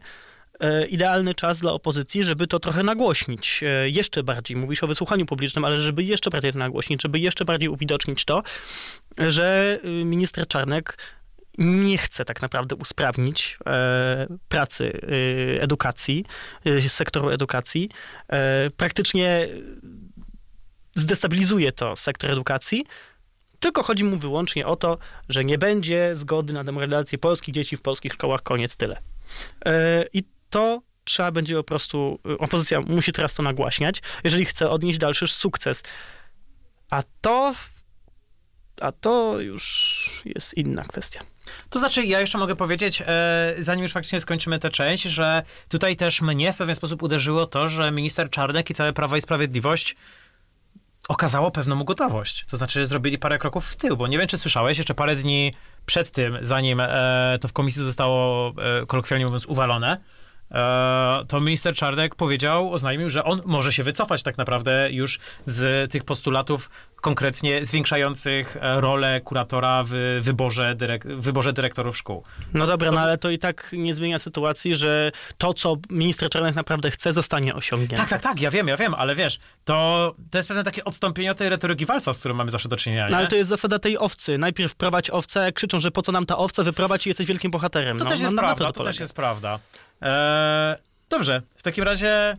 idealny czas dla opozycji, żeby to trochę nagłośnić e, jeszcze bardziej. Mówisz o wysłuchaniu publicznym, ale żeby jeszcze bardziej to nagłośnić, żeby jeszcze bardziej uwidocznić to, że y, minister Czarnek nie chce tak naprawdę usprawnić e, pracy y, edukacji, y, sektoru edukacji. E, praktycznie zdestabilizuje to sektor edukacji, tylko chodzi mu wyłącznie o to, że nie będzie zgody na demoralizację polskich dzieci w polskich szkołach, koniec, tyle. E, I to trzeba będzie po prostu, y, opozycja musi teraz to nagłaśniać, jeżeli chce odnieść dalszy sukces. A to, a to już jest inna kwestia. To znaczy, ja jeszcze mogę powiedzieć, e, zanim już faktycznie skończymy tę część, że tutaj też mnie w pewien sposób uderzyło to, że minister Czarnek i całe Prawo i Sprawiedliwość okazało pewną gotowość. To znaczy, zrobili parę kroków w tył, bo nie wiem, czy słyszałeś, jeszcze parę dni przed tym, zanim e, to w komisji zostało, e, kolokwialnie mówiąc, uwalone, to minister Czarnek powiedział, oznajmił, że on może się wycofać tak naprawdę już z tych postulatów konkretnie zwiększających e, rolę kuratora w wyborze, dyrek- wyborze dyrektorów szkół. No dobra, to- no ale to i tak nie zmienia sytuacji, że to, co minister Czarnek naprawdę chce, zostanie osiągnięte. Tak, tak, tak, ja wiem, ja wiem, ale wiesz, to, to jest pewne takie odstąpienie od tej retoryki walca, z którą mamy zawsze do czynienia. No ale to jest zasada tej owcy. Najpierw prowadź jak krzyczą, że po co nam ta owca, wyprowadź i jesteś wielkim bohaterem. To no, też no, jest no, prawda, to, to, też jest prawda. Eee, dobrze, w takim razie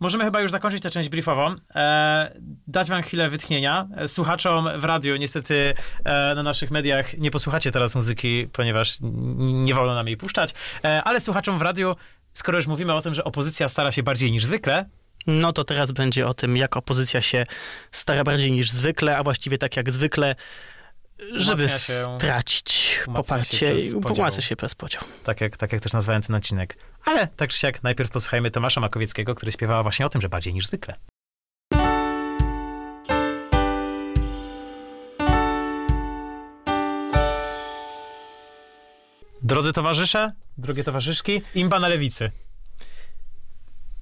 możemy chyba już zakończyć tę część briefową. Eee, dać wam chwilę wytchnienia. E, Słuchaczom w radiu niestety e, na naszych mediach nie posłuchacie teraz muzyki, ponieważ nie wolno nam jej puszczać, e, ale słuchaczom w radiu, skoro już mówimy o tym, że opozycja stara się bardziej niż zwykle, No to teraz będzie o tym, jak opozycja się stara bardziej niż zwykle, a właściwie tak jak zwykle, żeby się- stracić poparcie i pomacę się przez podział. tak jak, tak jak też nazwałem ten odcinek. Ale tak czy siak, najpierw posłuchajmy Tomasza Makowieckiego, który śpiewała właśnie o tym, że bardziej niż zwykle. Drodzy towarzysze, drogie towarzyszki, imba na lewicy.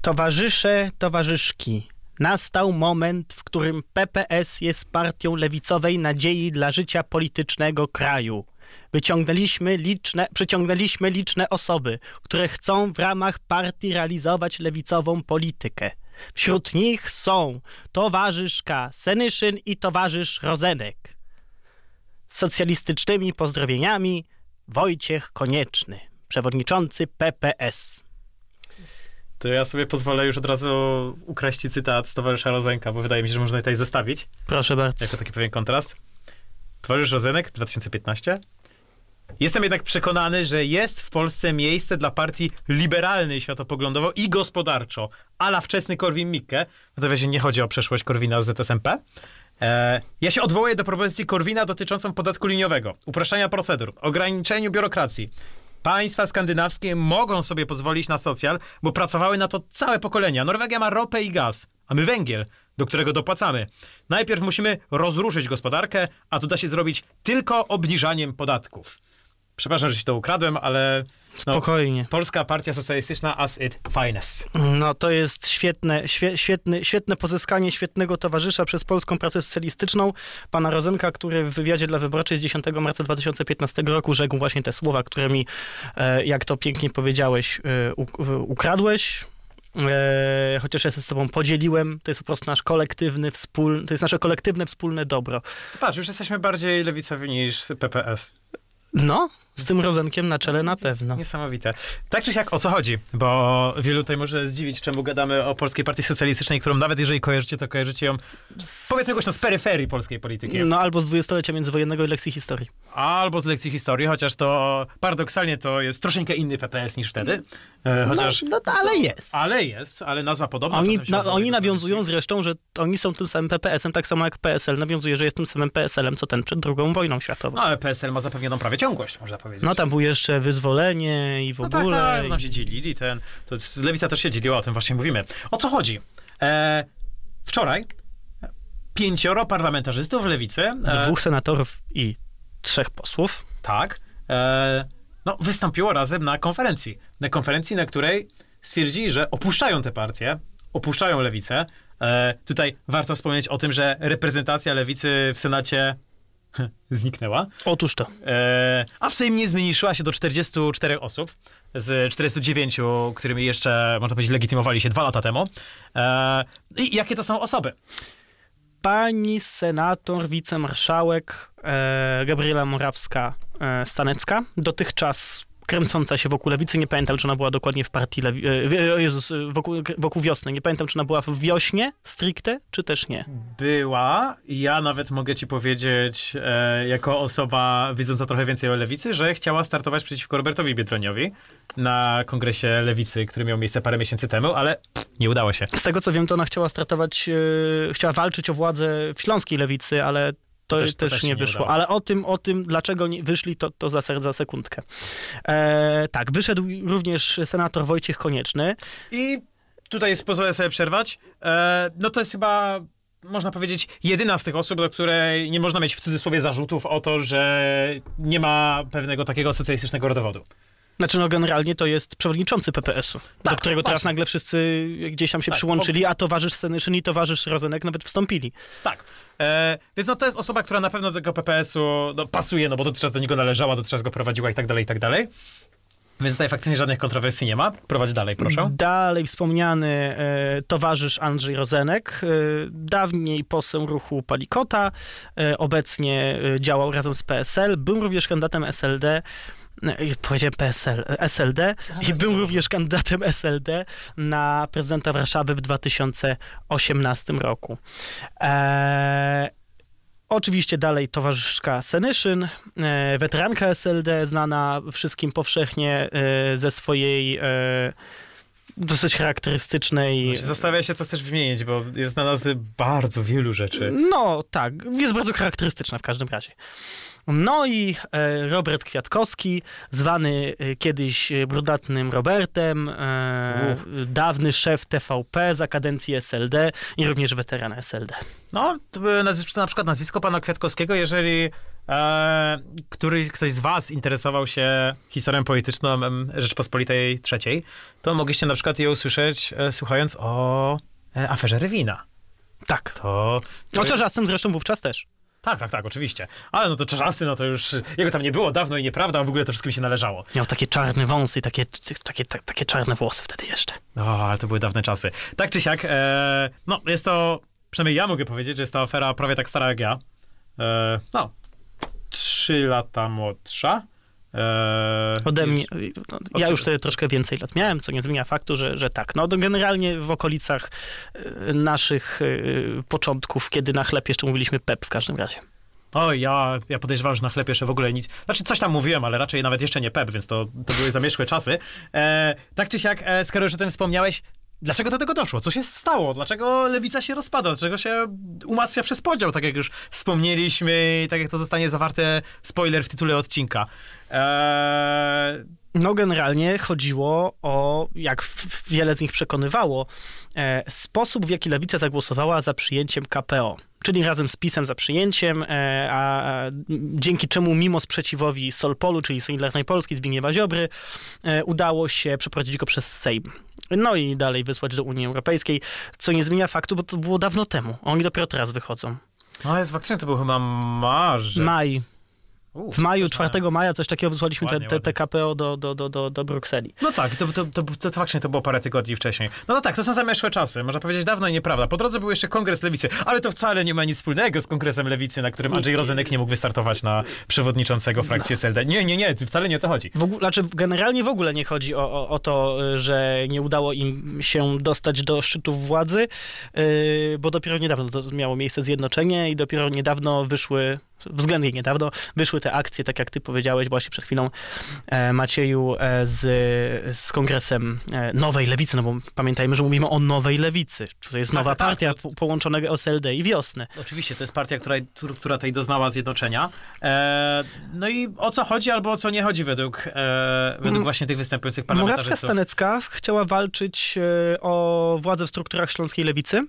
Towarzysze, towarzyszki, nastał moment, w którym PPS jest partią lewicowej nadziei dla życia politycznego kraju. Wyciągnęliśmy liczne, przyciągnęliśmy liczne osoby, które chcą w ramach partii realizować lewicową politykę. Wśród nich są towarzyszka Senyszyn i towarzysz Rozenek. socjalistycznymi pozdrowieniami Wojciech Konieczny, przewodniczący PPS. To ja sobie pozwolę już od razu ukraść cytat z towarzysza Rozenka, bo wydaje mi się, że można tutaj zestawić, Proszę bardzo. jako taki pewien kontrast. Towarzysz Rozenek, 2015. Jestem jednak przekonany, że jest w Polsce miejsce dla partii liberalnej światopoglądowo i gospodarczo, ala wczesny Korwin-Mikke. W nawiasie nie chodzi o przeszłość Korwina z ZSMP. E, ja się odwołuję do propozycji Korwina dotyczącą podatku liniowego, upraszczania procedur, ograniczeniu biurokracji. Państwa skandynawskie mogą sobie pozwolić na socjal, bo pracowały na to całe pokolenia. Norwegia ma ropę i gaz, a my węgiel, do którego dopłacamy. Najpierw musimy rozruszyć gospodarkę, a to da się zrobić tylko obniżaniem podatków. Przepraszam, że się to ukradłem, ale no, Spokojnie. Polska Partia Socjalistyczna as it finest. No to jest świetne, świe, świetne, świetne pozyskanie świetnego towarzysza przez Polską Partię Socjalistyczną, pana Rozenka, który w wywiadzie dla Wyborczej z 10 marca 2015 roku rzekł właśnie te słowa, które mi, e, jak to pięknie powiedziałeś, e, ukradłeś. E, chociaż ja się z tobą podzieliłem, to jest po prostu nasz kolektywny, wspólny, to jest nasze kolektywne, wspólne dobro. Patrz, już jesteśmy bardziej lewicowi niż PPS. No, z tym Rozenkiem na czele na pewno. Niesamowite. Tak czy siak, o co chodzi? Bo wielu tutaj może zdziwić, czemu gadamy o Polskiej Partii Socjalistycznej, którą nawet jeżeli kojarzycie, to kojarzycie ją, powiedzmy głośno, z peryferii polskiej polityki. No albo z dwudziestolecia międzywojennego i lekcji historii. Albo z lekcji historii, chociaż to paradoksalnie to jest troszeczkę inny PPS niż wtedy. E, chociaż... No, no ale jest. Ale jest, ale nazwa podobna. Oni, na, oni nawiązują zresztą, że oni są tym samym PPS-em, tak samo jak PSL nawiązuje, że jest tym samym PSL-em, co ten przed drugą wojną światową. No ale PSL ma zapewnioną prawie ciągłość, można powiedzieć. No tam był jeszcze wyzwolenie i w No tak, ogóle. tak, tam się dzielili, ten, to Lewica też się dzieliła, o tym właśnie mówimy. O co chodzi? E, wczoraj pięcioro parlamentarzystów Lewicy, e, Dwóch senatorów i trzech posłów. tak, e, no, wystąpiło razem na konferencji. Na konferencji, na której stwierdzili, że opuszczają tę partię, opuszczają Lewicę. E, tutaj warto wspomnieć o tym, że reprezentacja Lewicy w Senacie zniknęła. Otóż to. E, a w Sejmie zmniejszyła się do 44 osób z 49, którymi jeszcze, można powiedzieć, legitymowali się dwa lata temu. E, I jakie to są osoby? Pani senator, wicemarszałek e, Gabriela Morawska-Stanecka, dotychczas kręcąca się wokół lewicy. Nie pamiętam, czy ona była dokładnie w partii lewi- e, o Jezus, wokół, wokół wiosny. Nie pamiętam, czy ona była w wiośnie stricte, czy też nie. Była, ja nawet mogę ci powiedzieć, e, jako osoba wiedząca trochę więcej o lewicy, że chciała startować przeciwko Robertowi Biedroniowi na kongresie lewicy, który miał miejsce parę miesięcy temu, ale nie udało się. Z tego co wiem, to ona chciała startować, e, chciała walczyć o władzę w śląskiej lewicy, ale to, też, też- nie nie wyszło. udało. ale o tym, o tym, dlaczego nie wyszli, to, to za, za sekundkę. E, tak, wyszedł również senator Wojciech Konieczny. I tutaj jest, pozwolę sobie przerwać. E, no to jest chyba, można powiedzieć, jedyna z tych osób, do której nie można mieć w cudzysłowie zarzutów o to, że nie ma pewnego takiego socjalistycznego rodowodu. Znaczy, no generalnie to jest przewodniczący PPS-u, do Tak, którego teraz właśnie. nagle wszyscy gdzieś tam się Tak, przyłączyli, a towarzysz Senyszyn i towarzysz Rozenek nawet wstąpili. Tak. E, więc no to jest osoba, która na pewno do tego PPS-u no, pasuje, no bo dotychczas do niego należała, dotychczas go prowadziła i tak dalej, i tak dalej. Więc tutaj faktycznie żadnych kontrowersji nie ma. Prowadź dalej, proszę. Dalej wspomniany e, towarzysz Andrzej Rozenek, e, dawniej poseł ruchu Palikota, e, obecnie działał razem z PSL, był również kandydatem SLD, powiedziałem PSL, SLD i był również kandydatem SLD na prezydenta Warszawy w 2018 roku. E, Oczywiście dalej towarzyszka Senyszyn, e, weteranka SLD, znana wszystkim powszechnie e, ze swojej dosyć charakterystycznej... Właśnie Zastanawia się, co chcesz wymienić, bo jest na nas bardzo wielu rzeczy. No tak, jest bardzo charakterystyczna w każdym razie. No i e, Robert Kwiatkowski, zwany e, kiedyś brudatnym Robertem, e, dawny szef TVP za kadencji SLD i również weteran SLD. No, to na przykład nazwisko pana Kwiatkowskiego, jeżeli e, któryś, ktoś z was interesował się historią polityczną Rzeczpospolitej III, to mogliście na przykład je usłyszeć e, słuchając o e, aferze Rewina. Tak. To, to No jest- Czarzastym zresztą wówczas też. Tak, tak, tak, oczywiście. Ale no to Czarzasty, no to już jego tam nie było dawno i nieprawda, a w ogóle to wszystkim się należało. Miał takie czarne wąsy i takie, takie, takie, takie czarne włosy wtedy jeszcze. O, ale to były dawne czasy. Tak czy siak, e, no jest to, przynajmniej ja mogę powiedzieć, że jest to afera prawie tak stara jak ja. E, no, trzy lata młodsza. E, Ode mnie, no, ja już wtedy troszkę więcej lat miałem, co nie zmienia faktu, że, że tak. No generalnie w okolicach e, naszych e, początków, kiedy na chleb jeszcze mówiliśmy pep w każdym razie. O, ja, ja podejrzewam, że na chleb jeszcze w ogóle nic. Znaczy, coś tam mówiłem, ale raczej nawet jeszcze nie pep, więc to, to były zamierzchłe czasy. E, tak czy siak, e, skoro już o tym wspomniałeś, dlaczego do tego doszło? Co się stało? Dlaczego lewica się rozpada? Dlaczego się umacnia przez podział, tak jak już wspomnieliśmy, i tak jak to zostanie zawarte, spoiler w tytule odcinka. E, No generalnie chodziło o, jak wiele z nich przekonywało, e, sposób, w jaki lewica zagłosowała za przyjęciem KPO. Czyli razem z PiSem za przyjęciem, e, a a dzięki czemu mimo sprzeciwowi Solpolu, czyli Solidarnej Polski, Zbigniewa Ziobry, e, udało się przeprowadzić go przez Sejm. No i dalej wysłać do Unii Europejskiej, co nie zmienia faktu, bo to było dawno temu. Oni dopiero teraz wychodzą. no jest faktycznie, to był chyba marzec. Maj. W maju, to znałem. 4 maja, coś takiego wysłaliśmy te, Ładnie, te, te. KPO do, do, do, do, Brukseli. No tak, to, to, to, to, faktycznie to było parę tygodni wcześniej. No, tak, to są zamierzchłe czasy, można powiedzieć dawno i nieprawda. Po drodze był jeszcze kongres lewicy, ale to wcale nie ma nic wspólnego z kongresem lewicy, na którym Andrzej Rozenek nie mógł wystartować na przewodniczącego frakcji SLD. Nie, nie, nie, wcale nie o to chodzi. W ogóle, znaczy generalnie w ogóle nie chodzi o, o, o to, że nie udało im się dostać do szczytów władzy, yy, bo dopiero niedawno to miało miejsce zjednoczenie i dopiero niedawno wyszły, względnie niedawno, wyszły te akcje, tak jak ty powiedziałeś właśnie przed chwilą, e, Macieju, e, z, z kongresem e, Nowej Lewicy, no bo pamiętajmy, że mówimy o Nowej Lewicy. To jest Tak, nowa tak, tak. partia po- połączonego SLD i Wiosny. Oczywiście, to jest partia, która, która tutaj doznała zjednoczenia. No i o co chodzi albo o co nie chodzi według, według Mm. właśnie tych występujących parlamentarzystów. Stanecka chciała walczyć o władzę w strukturach śląskiej lewicy,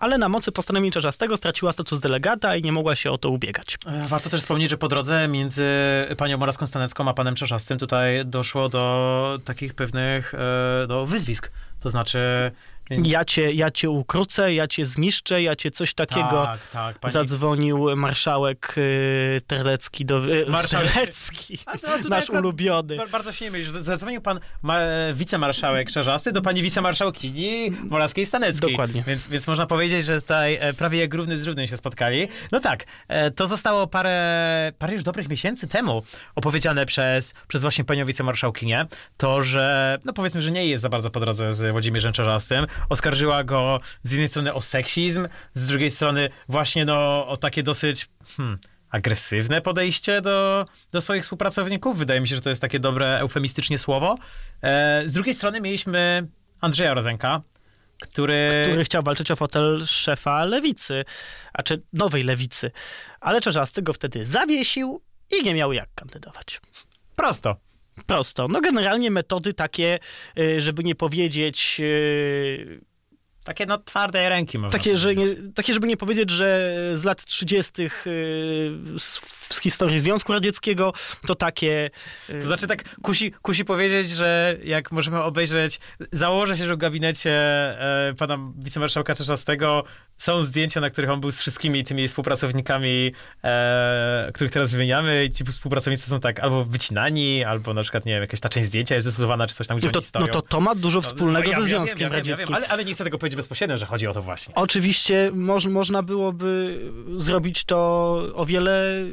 ale na mocy postanowień Czerzastego straciła status delegata i nie mogła się o to ubiegać. E, Warto też wspomnieć, że po drodze między panią Morawską Stanecką a panem Czerzastym tutaj doszło do takich pewnych e, do wyzwisk. To znaczy... Ja cię, ja cię ukrócę, ja cię zniszczę, ja cię coś takiego. Tak, tak. Pani... Zadzwonił marszałek y, Terlecki do... Y, Marszałek- Terlecki, A to tutaj nasz ulubiony. Bar- bardzo się nie mylisz. Zadzwonił pan ma, wicemarszałek Czerzasty do pani wicemarszałkini Morawskiej Staneckiej. Dokładnie. Więc, więc można powiedzieć, że tutaj e, prawie jak równy z równym się spotkali. No tak, e, to zostało parę, parę już dobrych miesięcy temu opowiedziane przez, przez właśnie panią wicemarszałkinię. To, że no powiedzmy, że nie jest za bardzo po drodze z Włodzimierzem Czerzastym. Oskarżyła go z jednej strony o seksizm, z drugiej strony właśnie no o takie dosyć... Hmm, agresywne podejście do, do swoich współpracowników. Wydaje mi się, że to jest takie dobre, eufemistycznie słowo. E, z drugiej strony mieliśmy Andrzeja Rozenka, który... który chciał walczyć o fotel szefa lewicy, a czy nowej lewicy. Ale Czerzasty go wtedy zawiesił i nie miał jak kandydować. Prosto. Prosto. No generalnie metody takie, y, żeby nie powiedzieć, y, Takie no twarde ręki można takie, że nie, takie, żeby nie powiedzieć, że z lat 30. y, z, z historii Związku Radzieckiego, to takie... y, To znaczy tak kusi, kusi powiedzieć, że jak możemy obejrzeć, założę się, że w gabinecie e, pana wicemarszałka Czerzastego są zdjęcia, na których on był z wszystkimi tymi współpracownikami, e, których teraz wymieniamy i ci współpracownicy są tak albo wycinani, albo na przykład, nie wiem, jakaś ta część zdjęcia jest zastosowana, czy coś tam, gdzie no, to, no to to ma dużo No, wspólnego ja ze wiem, ja Związkiem wiem, ja wiem, Radzieckim. ale, ale nie chcę tego powiedzieć bezpośrednio, że chodzi o to właśnie. Oczywiście moż, można byłoby zrobić to o wiele,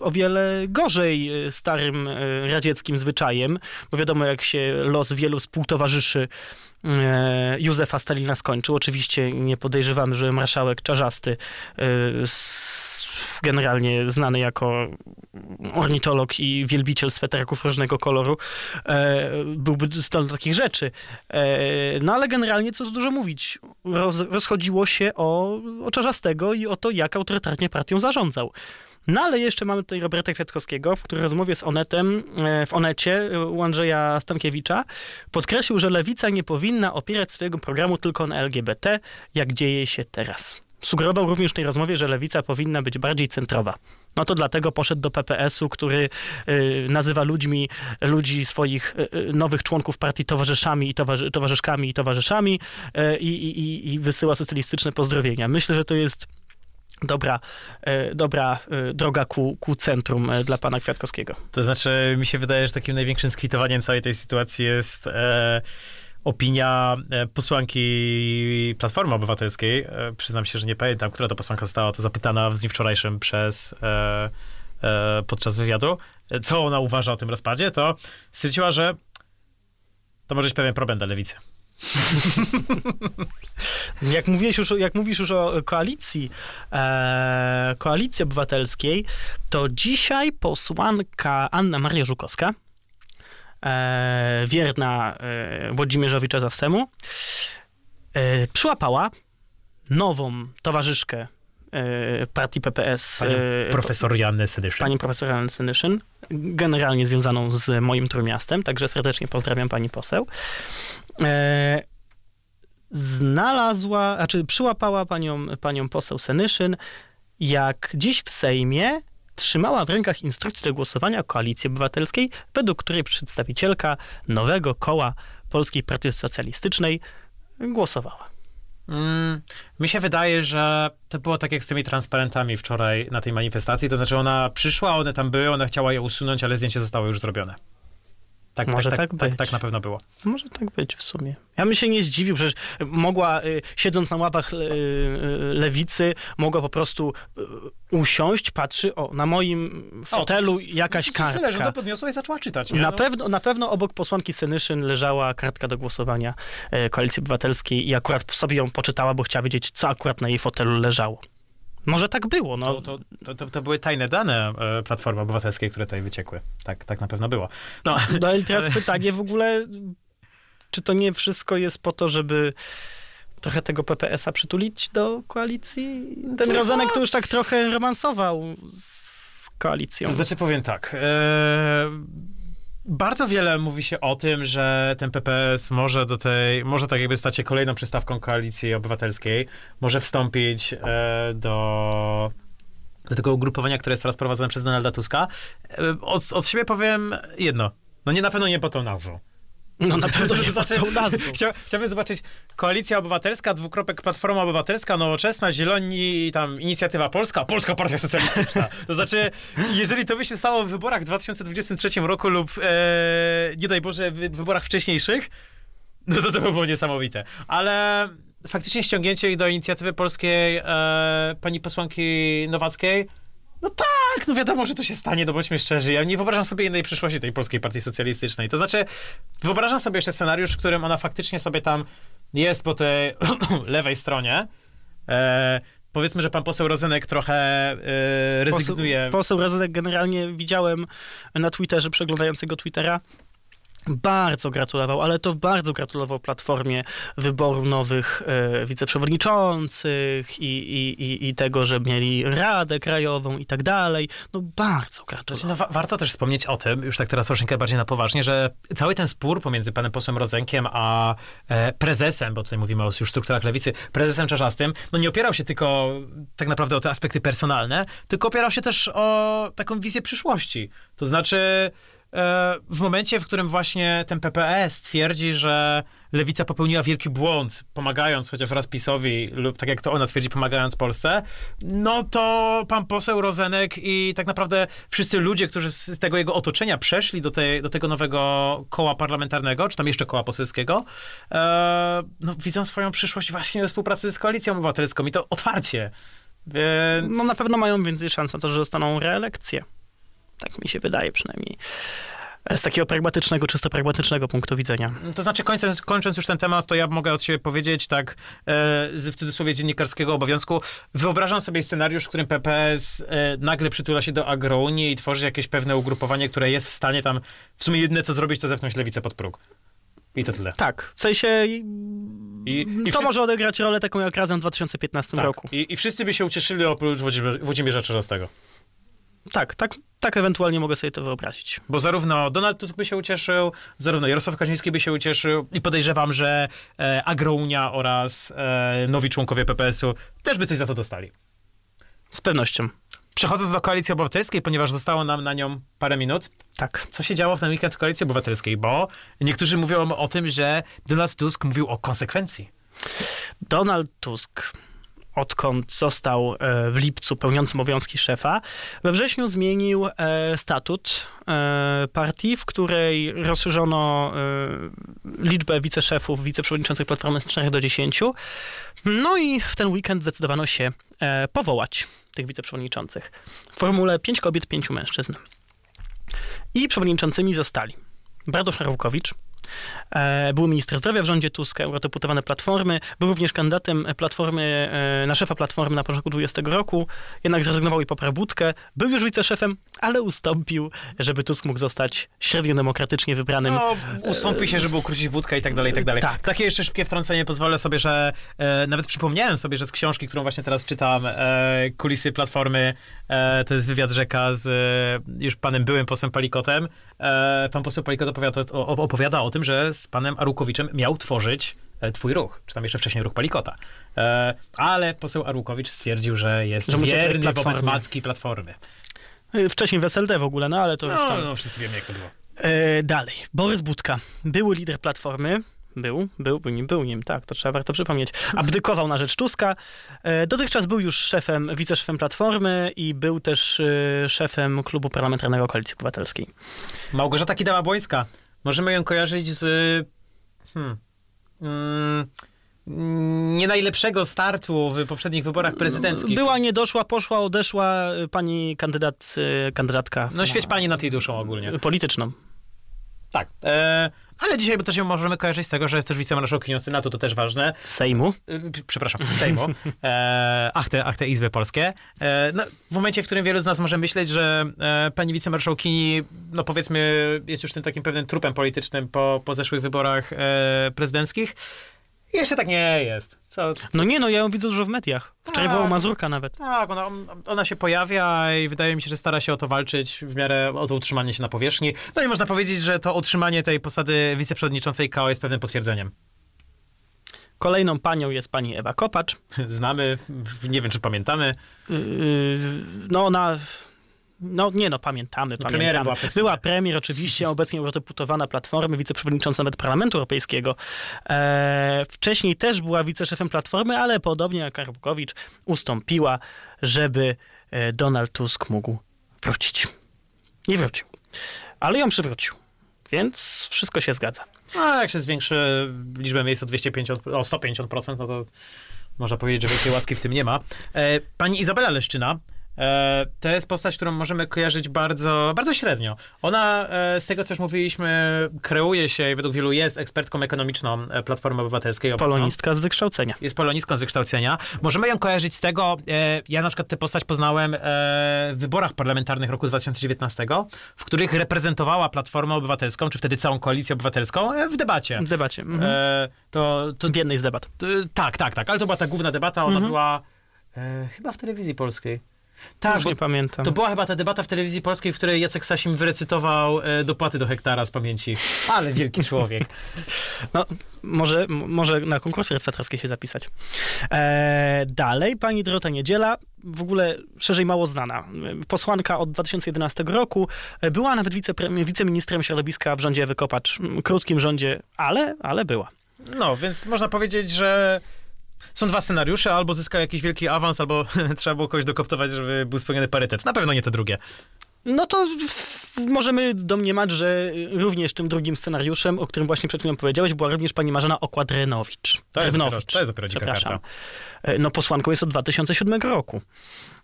o wiele gorzej y, starym y, radzieckim zwyczajem, bo wiadomo, jak się los wielu współtowarzyszy e, Józefa Stalina skończył. Oczywiście nie podejrzewamy, że marszałek Czarzasty, e, generalnie znany jako ornitolog i wielbiciel sweteraków różnego koloru, e, byłby zdolny do takich rzeczy. E, no ale generalnie, co tu dużo mówić, roz, rozchodziło się o, o Czarzastego i o to, jak autorytarnie partią zarządzał. No ale jeszcze mamy tutaj Roberta Kwiatkowskiego, w której rozmowie z Onetem, e, w Onecie u Andrzeja Stankiewicza podkreślił, że lewica nie powinna opierać swojego programu tylko na LGBT, jak dzieje się teraz. Sugerował również w tej rozmowie, że lewica powinna być bardziej centrowa. No to dlatego poszedł do PPS-u, który y, nazywa ludźmi, ludzi swoich y, y, nowych członków partii towarzyszami i towarzy, towarzyszkami i towarzyszami i, i, wysyła socjalistyczne pozdrowienia. Myślę, że to jest dobra, dobra droga ku, ku centrum dla pana Kwiatkowskiego. To znaczy, mi się wydaje, że takim największym skwitowaniem całej tej sytuacji jest e, opinia e, posłanki Platformy Obywatelskiej. E, przyznam się, że nie pamiętam, która to posłanka została to zapytana w dniu wczorajszym przez, e, podczas wywiadu, co ona uważa o tym rozpadzie, to stwierdziła, że to może być pewien problem dla lewicy. Jak już, jak mówisz już o koalicji, e, koalicji obywatelskiej, to dzisiaj posłanka Anna Maria Żukowska, wierna e, Włodzimierzowi Czasastemu, e, przyłapała nową towarzyszkę e, partii PPS, Panią e, profesor Janny Sedyszyn. panią profesor Ann Senyszyn, generalnie związaną z moim Trójmiastem, także serdecznie pozdrawiam pani poseł. E, znalazła, znaczy przyłapała panią, panią poseł Senyszyn, jak dziś w Sejmie trzymała w rękach instrukcję do głosowania Koalicji Obywatelskiej, według której przedstawicielka nowego koła Polskiej Partii Socjalistycznej głosowała. Mm, mi się wydaje, że to było tak jak z tymi transparentami wczoraj na tej manifestacji. To znaczy, ona przyszła, one tam były, ona chciała je usunąć, ale zdjęcie zostało już zrobione. Tak, Może tak, tak tak, tak, być. tak na pewno było. Może tak być w sumie. Ja bym się nie zdziwił, przecież mogła, y, siedząc na łapach y, y, lewicy, mogła po prostu y, usiąść, patrzy, o, na moim fotelu jakaś kartka. podniosła i zaczęła czytać. Na, pewno, na pewno obok posłanki Senyszyn leżała kartka do głosowania Koalicji Obywatelskiej i akurat sobie ją poczytała, bo chciała wiedzieć, co akurat na jej fotelu leżało. Może tak było, no. To, to, to, to, były tajne dane e, Platformy Obywatelskiej, które tutaj wyciekły. Tak, tak na pewno było. No, No i teraz pytanie w ogóle, czy to nie wszystko jest po to, żeby trochę tego PPS-a przytulić do koalicji? Ten? Rozenek to już tak trochę romansował z koalicją. To znaczy powiem tak. E, bardzo wiele mówi się o tym, że ten PPS może do tej, może tak jakby stać się kolejną przystawką koalicji obywatelskiej, może wstąpić e, do, do tego ugrupowania, które jest teraz prowadzone przez Donalda Tuska. E, od, od siebie powiem jedno. No nie na pewno nie po tą nazwą. No na pewno nie znaczy, tą nazwą. Chcia, chciałbym zobaczyć Koalicja Obywatelska, dwukropek Platforma Obywatelska, Nowoczesna, Zieloni, i tam Inicjatywa Polska, Polska Partia Socjalistyczna. To znaczy, jeżeli to by się stało w wyborach w 2023 roku lub, e, nie daj Boże, w wyborach wcześniejszych, no to to by było niesamowite. Ale faktycznie ściągnięcie ich do Inicjatywy Polskiej e, pani posłanki Nowackiej, no tak, no wiadomo, że to się stanie, no bądźmy szczerzy. Ja nie wyobrażam sobie innej przyszłości tej Polskiej Partii Socjalistycznej. To znaczy, wyobrażam sobie jeszcze scenariusz, w którym ona faktycznie sobie tam jest po tej lewej stronie. E, powiedzmy, że pan poseł Rozenek trochę e, rezygnuje. Poseł, poseł Rozenek generalnie widziałem na Twitterze, przeglądającego Twittera, bardzo gratulował, ale to bardzo gratulował Platformie wyboru nowych e, wiceprzewodniczących i, i, i, i tego, że mieli Radę Krajową i tak dalej. No bardzo gratulował. No, wa- warto też wspomnieć o tym, już tak teraz troszeczkę bardziej na poważnie, że cały ten spór pomiędzy panem posłem Rozenkiem a e, prezesem, bo tutaj mówimy o już strukturach lewicy, prezesem Czarzastym, no nie opierał się tylko tak naprawdę o te aspekty personalne, tylko opierał się też o taką wizję przyszłości. To znaczy w momencie, w którym właśnie ten PPS twierdzi, że lewica popełniła wielki błąd, pomagając chociaż raz PiSowi, lub tak jak to ona twierdzi, pomagając Polsce, no to pan poseł Rozenek i tak naprawdę wszyscy ludzie, którzy z tego jego otoczenia przeszli do, tej, do tego nowego koła parlamentarnego, czy tam jeszcze koła poselskiego, e, no widzą swoją przyszłość właśnie we współpracy z Koalicją Obywatelską i to otwarcie. Więc... No na pewno mają więcej szans na to, że dostaną reelekcję. Tak mi się wydaje przynajmniej. Z takiego pragmatycznego, czysto pragmatycznego punktu widzenia. To znaczy, kończąc, kończąc już ten temat, to ja mogę od siebie powiedzieć tak, e, z, w cudzysłowie dziennikarskiego obowiązku. Wyobrażam sobie scenariusz, w którym PPS e, nagle przytula się do agrounii i tworzy jakieś pewne ugrupowanie, które jest w stanie tam w sumie jedyne co zrobić, to zepchnąć lewicę pod próg. I to tyle. Tak, w sensie i, I- i to wszyscy- może odegrać rolę taką jak razem w 2015 Tak. roku. I, I wszyscy by się ucieszyli oprócz Włodzimierza, Czarzastego. Tak, tak, tak ewentualnie mogę sobie to wyobrazić. Bo zarówno Donald Tusk by się ucieszył, zarówno Jarosław Kaczyński by się ucieszył i podejrzewam, że e, Agrounia oraz e, nowi członkowie PPS-u też by coś za to dostali. Z pewnością. Przechodząc do Koalicji Obywatelskiej, ponieważ zostało nam na nią parę minut, Tak. co się działo w ten weekend w Koalicji Obywatelskiej? Bo niektórzy mówią o tym, że Donald Tusk mówił o konsekwencji. Donald Tusk, odkąd został e, w lipcu pełniącym obowiązki szefa, we wrześniu zmienił e, statut e, partii, w której rozszerzono liczbę wiceszefów, wiceprzewodniczących Platformy z 4 do 10. No i w ten weekend zdecydowano się powołać tych wiceprzewodniczących. W formule 5 kobiet, 5 mężczyzn. I przewodniczącymi zostali Bartosz Arłukowicz, e, był minister zdrowia w rządzie Tuska, eurodeputowany Platformy, był również kandydatem Platformy, e, na szefa Platformy na początku 20 roku, jednak zrezygnował i poparł Budkę. Był już wiceszefem, ale ustąpił, żeby Tusk mógł zostać średnio demokratycznie wybranym. No, ustąpi się, żeby ukrócić wódkę i tak dalej, i tak dalej. Tak. Takie jeszcze szybkie wtrącenie pozwolę sobie, że e, nawet przypomniałem sobie, że z książki, którą właśnie teraz czytam, e, Kulisy Platformy, e, to jest wywiad rzeka z e, już panem byłym posłem Palikotem. E, pan poseł Palikot opowiada o, opowiada o tym, że z panem Arukowiczem miał tworzyć e, twój ruch, czy tam jeszcze wcześniej ruch Palikota. E, ale poseł Arłukowicz stwierdził, że jest Że wierny wobec Platformie. macki Platformy. Wcześniej w SLD w ogóle, no ale to już No, tam. no, wszyscy wiemy, jak to było. Dalej. Borys Budka. Były lider Platformy. Był, był, był nim, był nim, tak, to trzeba warto przypomnieć. Abdykował na rzecz Tuska. E, dotychczas był już szefem, wiceszefem Platformy i był też e, szefem klubu parlamentarnego Koalicji Obywatelskiej. Małgorzata Kidawa-Błońska. Możemy ją kojarzyć z hmm, mm, nie najlepszego startu w poprzednich wyborach prezydenckich. Była, nie doszła, poszła, odeszła e, pani kandydat, kandydatka No świeć pani nad jej duszą ogólnie. polityczną. Tak. E, ale dzisiaj też ją możemy kojarzyć z tego, że jest też wicemarszałkinią Senatu, to też ważne. Sejmu. P- przepraszam, Sejmu. E, ach, te, ach, te Izby Polskie. E, no, w momencie, w którym wielu z nas może myśleć, że e, pani wicemarszałkini, no powiedzmy, jest już tym takim pewnym trupem politycznym po, po zeszłych wyborach e, prezydenckich, jeszcze tak nie jest. Co, No nie, no ja ją widzę dużo w mediach. Wczoraj Tak. była Mazurka nawet. Tak, ona, ona się pojawia i wydaje mi się, że stara się o to walczyć w miarę o to utrzymanie się na powierzchni. No i można powiedzieć, że to utrzymanie tej posady wiceprzewodniczącej KO jest pewnym potwierdzeniem. Kolejną panią jest pani Ewa Kopacz. Znamy, nie wiem czy pamiętamy. Yy, no ona... No nie no, pamiętamy, premierem pamiętamy. była Była premier oczywiście, obecnie eurodeputowana Platformy, wiceprzewodnicząca nawet Parlamentu Europejskiego. E, wcześniej też była wiceszefem Platformy, ale podobnie jak Karbukowicz ustąpiła, żeby e, Donald Tusk mógł wrócić. Nie wrócił, ale ją przywrócił. Więc wszystko się zgadza. A jak się zwiększy liczbę miejsc o 250, o 150%, no to można powiedzieć, że wielkiej łaski w tym nie ma. E, pani Izabela Leszczyna, to jest postać, którą możemy kojarzyć bardzo, bardzo średnio. Ona, e, z tego co już mówiliśmy, kreuje się i według wielu jest ekspertką ekonomiczną e, Platformy Obywatelskiej. obecną. Polonistka z wykształcenia. jest polonistką z wykształcenia. Możemy ją kojarzyć z tego, e, ja na przykład tę postać poznałem e, w wyborach parlamentarnych roku 2019, w których reprezentowała Platformę Obywatelską, czy wtedy całą Koalicję Obywatelską e, w debacie. W debacie. Mhm. E, to, to, W jednej z debat. to, tak, tak, tak, ale to była ta główna debata, ona była e, chyba w telewizji polskiej. Tak, Już nie pamiętam. to była chyba ta debata w telewizji polskiej, w której Jacek Sasim wyrecytował e, dopłaty do hektara z pamięci. Ale wielki człowiek. No, może, może na konkursy recytatorskie się zapisać. E, dalej, pani Dorota Niedziela, w ogóle szerzej mało znana. Posłanka od 2011 roku, e, była nawet wiceministrem środowiska w rządzie Ewy Kopacz. M, Krótkim rządzie, ale, ale była. No, więc można powiedzieć, że są dwa scenariusze, albo zyskał jakiś wielki awans, albo trzeba było kogoś dokoptować, żeby był spełniony parytet. Na pewno nie to drugie. No to możemy domniemać, że również tym drugim scenariuszem, o którym właśnie przed chwilą powiedziałeś, była również pani Marzena Okładrynowicz. To jest dopiero- to jest dopiero dzika Przepraszam. karta. E, No posłanką jest od 2007 roku.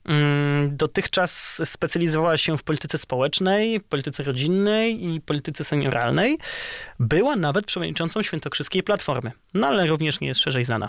Mm, Dotychczas specjalizowała się w polityce społecznej, polityce rodzinnej i polityce senioralnej. Była nawet przewodniczącą Świętokrzyskiej Platformy, no ale również nie jest szerzej znana.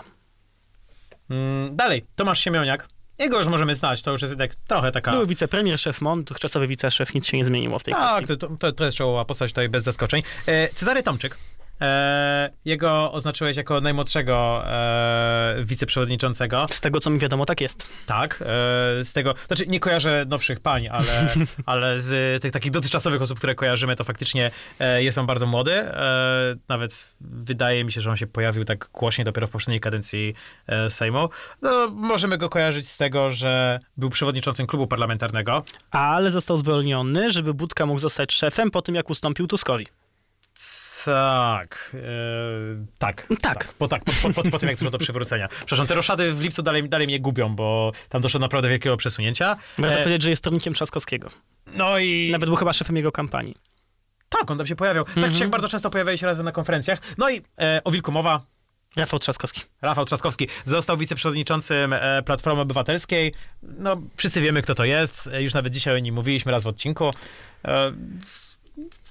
Mm, dalej, Tomasz Siemioniak. Jego już możemy znać, to już jest jednak trochę taka... Był wicepremier, szef MON, dotychczasowy wiceszef, nic się nie zmieniło w tej Tak, kwestii. to, to, to jest czołowa postać tutaj bez zaskoczeń. E, Cezary Tomczyk. E, jego oznaczyłeś jako najmłodszego e, wiceprzewodniczącego. Z tego, co mi wiadomo, tak jest. Tak, e, z tego, znaczy nie kojarzę nowszych pań, ale, ale z tych takich dotychczasowych osób, które kojarzymy, to faktycznie e, jest on bardzo młody. E, nawet wydaje mi się, że on się pojawił tak głośniej dopiero w poprzedniej kadencji e, Sejmu. No, możemy go kojarzyć z tego, że był przewodniczącym klubu parlamentarnego. Ale został zwolniony, żeby Budka mógł zostać szefem po tym, jak ustąpił Tuskowi. Tak, e, tak. Tak. Po, tak, po, po, po, po tym, jak doszło do przywrócenia. Przepraszam, te roszady w lipcu dalej, dalej mnie gubią, bo tam doszło naprawdę wielkiego przesunięcia. Warto E, powiedzieć, że jest stronnikiem Trzaskowskiego. no i... Nawet był chyba szefem jego kampanii. Tak, on tam się pojawiał. Tak Mhm. czy siak bardzo często pojawiali się razem na konferencjach. No i e, o Wilku mowa. Rafał Trzaskowski. Rafał Trzaskowski został wiceprzewodniczącym e, Platformy Obywatelskiej. No, wszyscy wiemy, kto to jest. E, Już nawet dzisiaj o nim mówiliśmy raz w odcinku.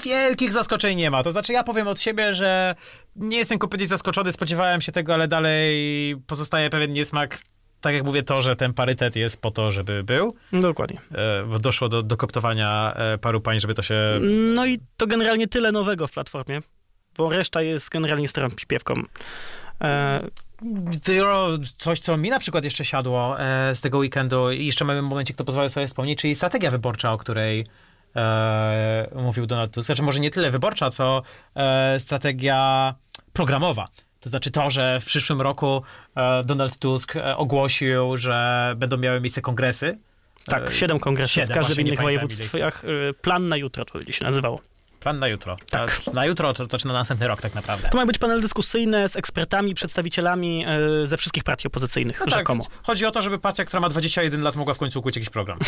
Wielkich zaskoczeń nie ma. To znaczy, ja powiem od siebie, że nie jestem kompletnie zaskoczony, spodziewałem się tego, ale dalej pozostaje pewien niesmak. Tak jak mówię, to, że ten parytet jest po to, żeby był, Dokładnie. e, bo doszło do, do koptowania e, paru pań, żeby to się No i to generalnie tyle nowego w platformie, bo reszta jest generalnie starą pipiewką. E, coś, co mi na przykład jeszcze siadło z tego weekendu i jeszcze mamy momencie, kto pozwolę sobie wspomnieć, czyli strategia wyborcza, o której e, mówił Donald Tusk. Znaczy może nie tyle wyborcza, co e, strategia programowa. To znaczy to, że w przyszłym roku e, Donald Tusk e, ogłosił, że będą miały miejsce kongresy. tak, E, siedem kongresów siedem, w każdym innych województwach. E, plan na jutro to będzie się nazywało. Plan na jutro. Tak. Na, na jutro to znaczy na następny rok tak naprawdę. To ma być panel dyskusyjny z ekspertami, przedstawicielami e, ze wszystkich partii opozycyjnych, No tak, rzekomo. chodzi o to, żeby partia, która ma 21 lat, mogła w końcu ukuć jakiś program.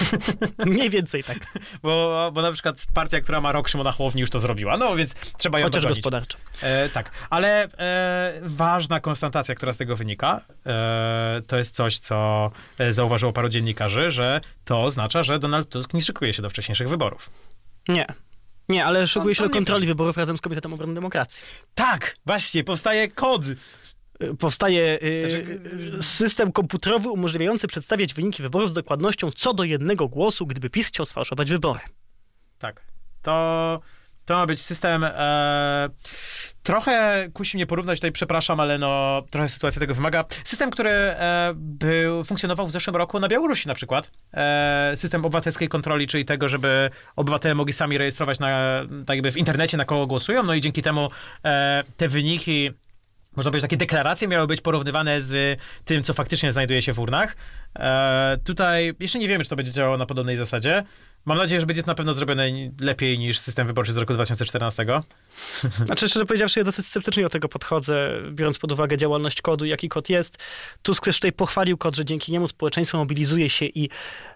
Mniej więcej tak, Bo, bo na przykład partia, która ma rok Szymona Hołowni już to zrobiła, no więc trzeba ją chociaż dogonić. gospodarczo. E, tak, ale e, ważna konstatacja, która z tego wynika, e, to jest coś, co e, zauważyło paru dziennikarzy, że to oznacza, że Donald Tusk nie szykuje się do wcześniejszych wyborów. Nie. Nie, ale szykuje się do kontroli wyborów razem z Komitetem Obrony Demokracji. Tak, właśnie, powstaje kod. E, Powstaje e, Znaczy, system komputerowy umożliwiający przedstawiać wyniki wyborów z dokładnością co do jednego głosu, gdyby PiS chciał sfałszować wybory. Tak, to, to ma być system... E, trochę kusi mnie porównać tutaj, przepraszam, ale no trochę sytuacja tego wymaga. System, który e, był, funkcjonował w zeszłym roku na Białorusi na przykład. E, system obywatelskiej kontroli, czyli tego, żeby obywatele mogli sami rejestrować na, tak jakby w internecie, na kogo głosują, no i dzięki temu e, te wyniki można powiedzieć, takie deklaracje miały być porównywane z tym, co faktycznie znajduje się w urnach. E, tutaj jeszcze nie wiemy, czy to będzie działało na podobnej zasadzie. Mam nadzieję, że będzie to na pewno zrobione lepiej niż system wyborczy z roku 2014. Znaczy, szczerze powiedziawszy, ja dosyć sceptycznie do tego podchodzę, biorąc pod uwagę działalność kodu, jaki kod jest. Tusk też tutaj pochwalił kod, że dzięki niemu społeczeństwo mobilizuje się i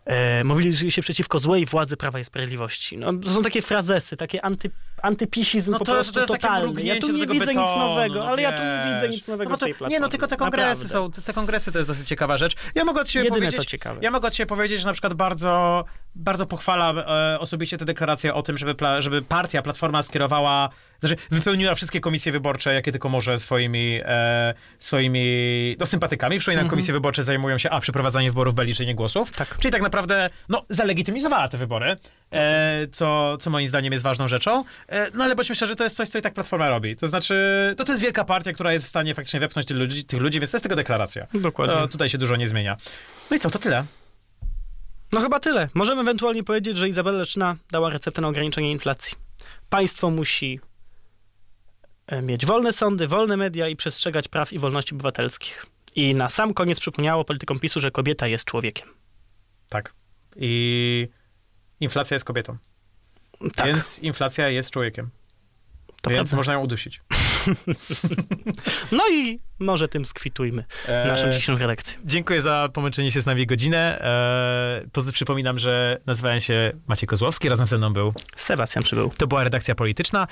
e, mobilizuje się przeciwko złej władzy Prawa i Sprawiedliwości. No, to są takie frazesy, takie anty, antypisizm No po to, prostu to jest totalny. Ja tu nie widzę betonu, nic nowego, no ale ja tu nie wiesz. widzę nic nowego no to. Nie, no tylko te kongresy Naprawdę. są, te kongresy to jest dosyć ciekawa rzecz. Ja mogę od siebie Jedyne, powiedzieć, co ciekawe. ja mogę od siebie powiedzieć, że na przykład bardzo, bardzo pochwalam e, osobiście tę deklarację o tym, żeby, pla, żeby partia, Platforma skierowała, znaczy wypełniła wszystkie komisje wyborcze, jakie tylko może swoimi, e, swoimi no, sympatykami. Przypominam, Mhm. komisje wyborcze zajmują się a przeprowadzaniem wyborów, b liczenie głosów. Tak. Czyli tak naprawdę, no, zalegitymizowała te wybory, e, co, co moim zdaniem jest ważną rzeczą. E, no ale bądźmy szczerzy, to jest coś, co i tak Platforma robi. To znaczy, to, to jest wielka partia, która jest w stanie faktycznie wepchnąć tych ludzi, tych ludzi więc to jest tylko deklaracja. Dokładnie. To tutaj się dużo nie zmienia. No i co, to tyle. No chyba tyle. Możemy ewentualnie powiedzieć, że Izabela Leczna dała receptę na ograniczenie inflacji. Państwo musi mieć wolne sądy, wolne media i przestrzegać praw i wolności obywatelskich. I na sam koniec przypomniało politykom PiSu, że kobieta jest człowiekiem. Tak. I inflacja jest kobietą. Tak, Więc inflacja jest człowiekiem. to więc prawda. można ją udusić. No i może tym skwitujmy naszą Eee, dzisiejszą redakcję. Dziękuję za pomęczenie się z nami godzinę. Eee, pozy- przypominam, że nazywałem się Maciej Kozłowski, razem ze mną był. Sebastian przybył. To była redakcja polityczna.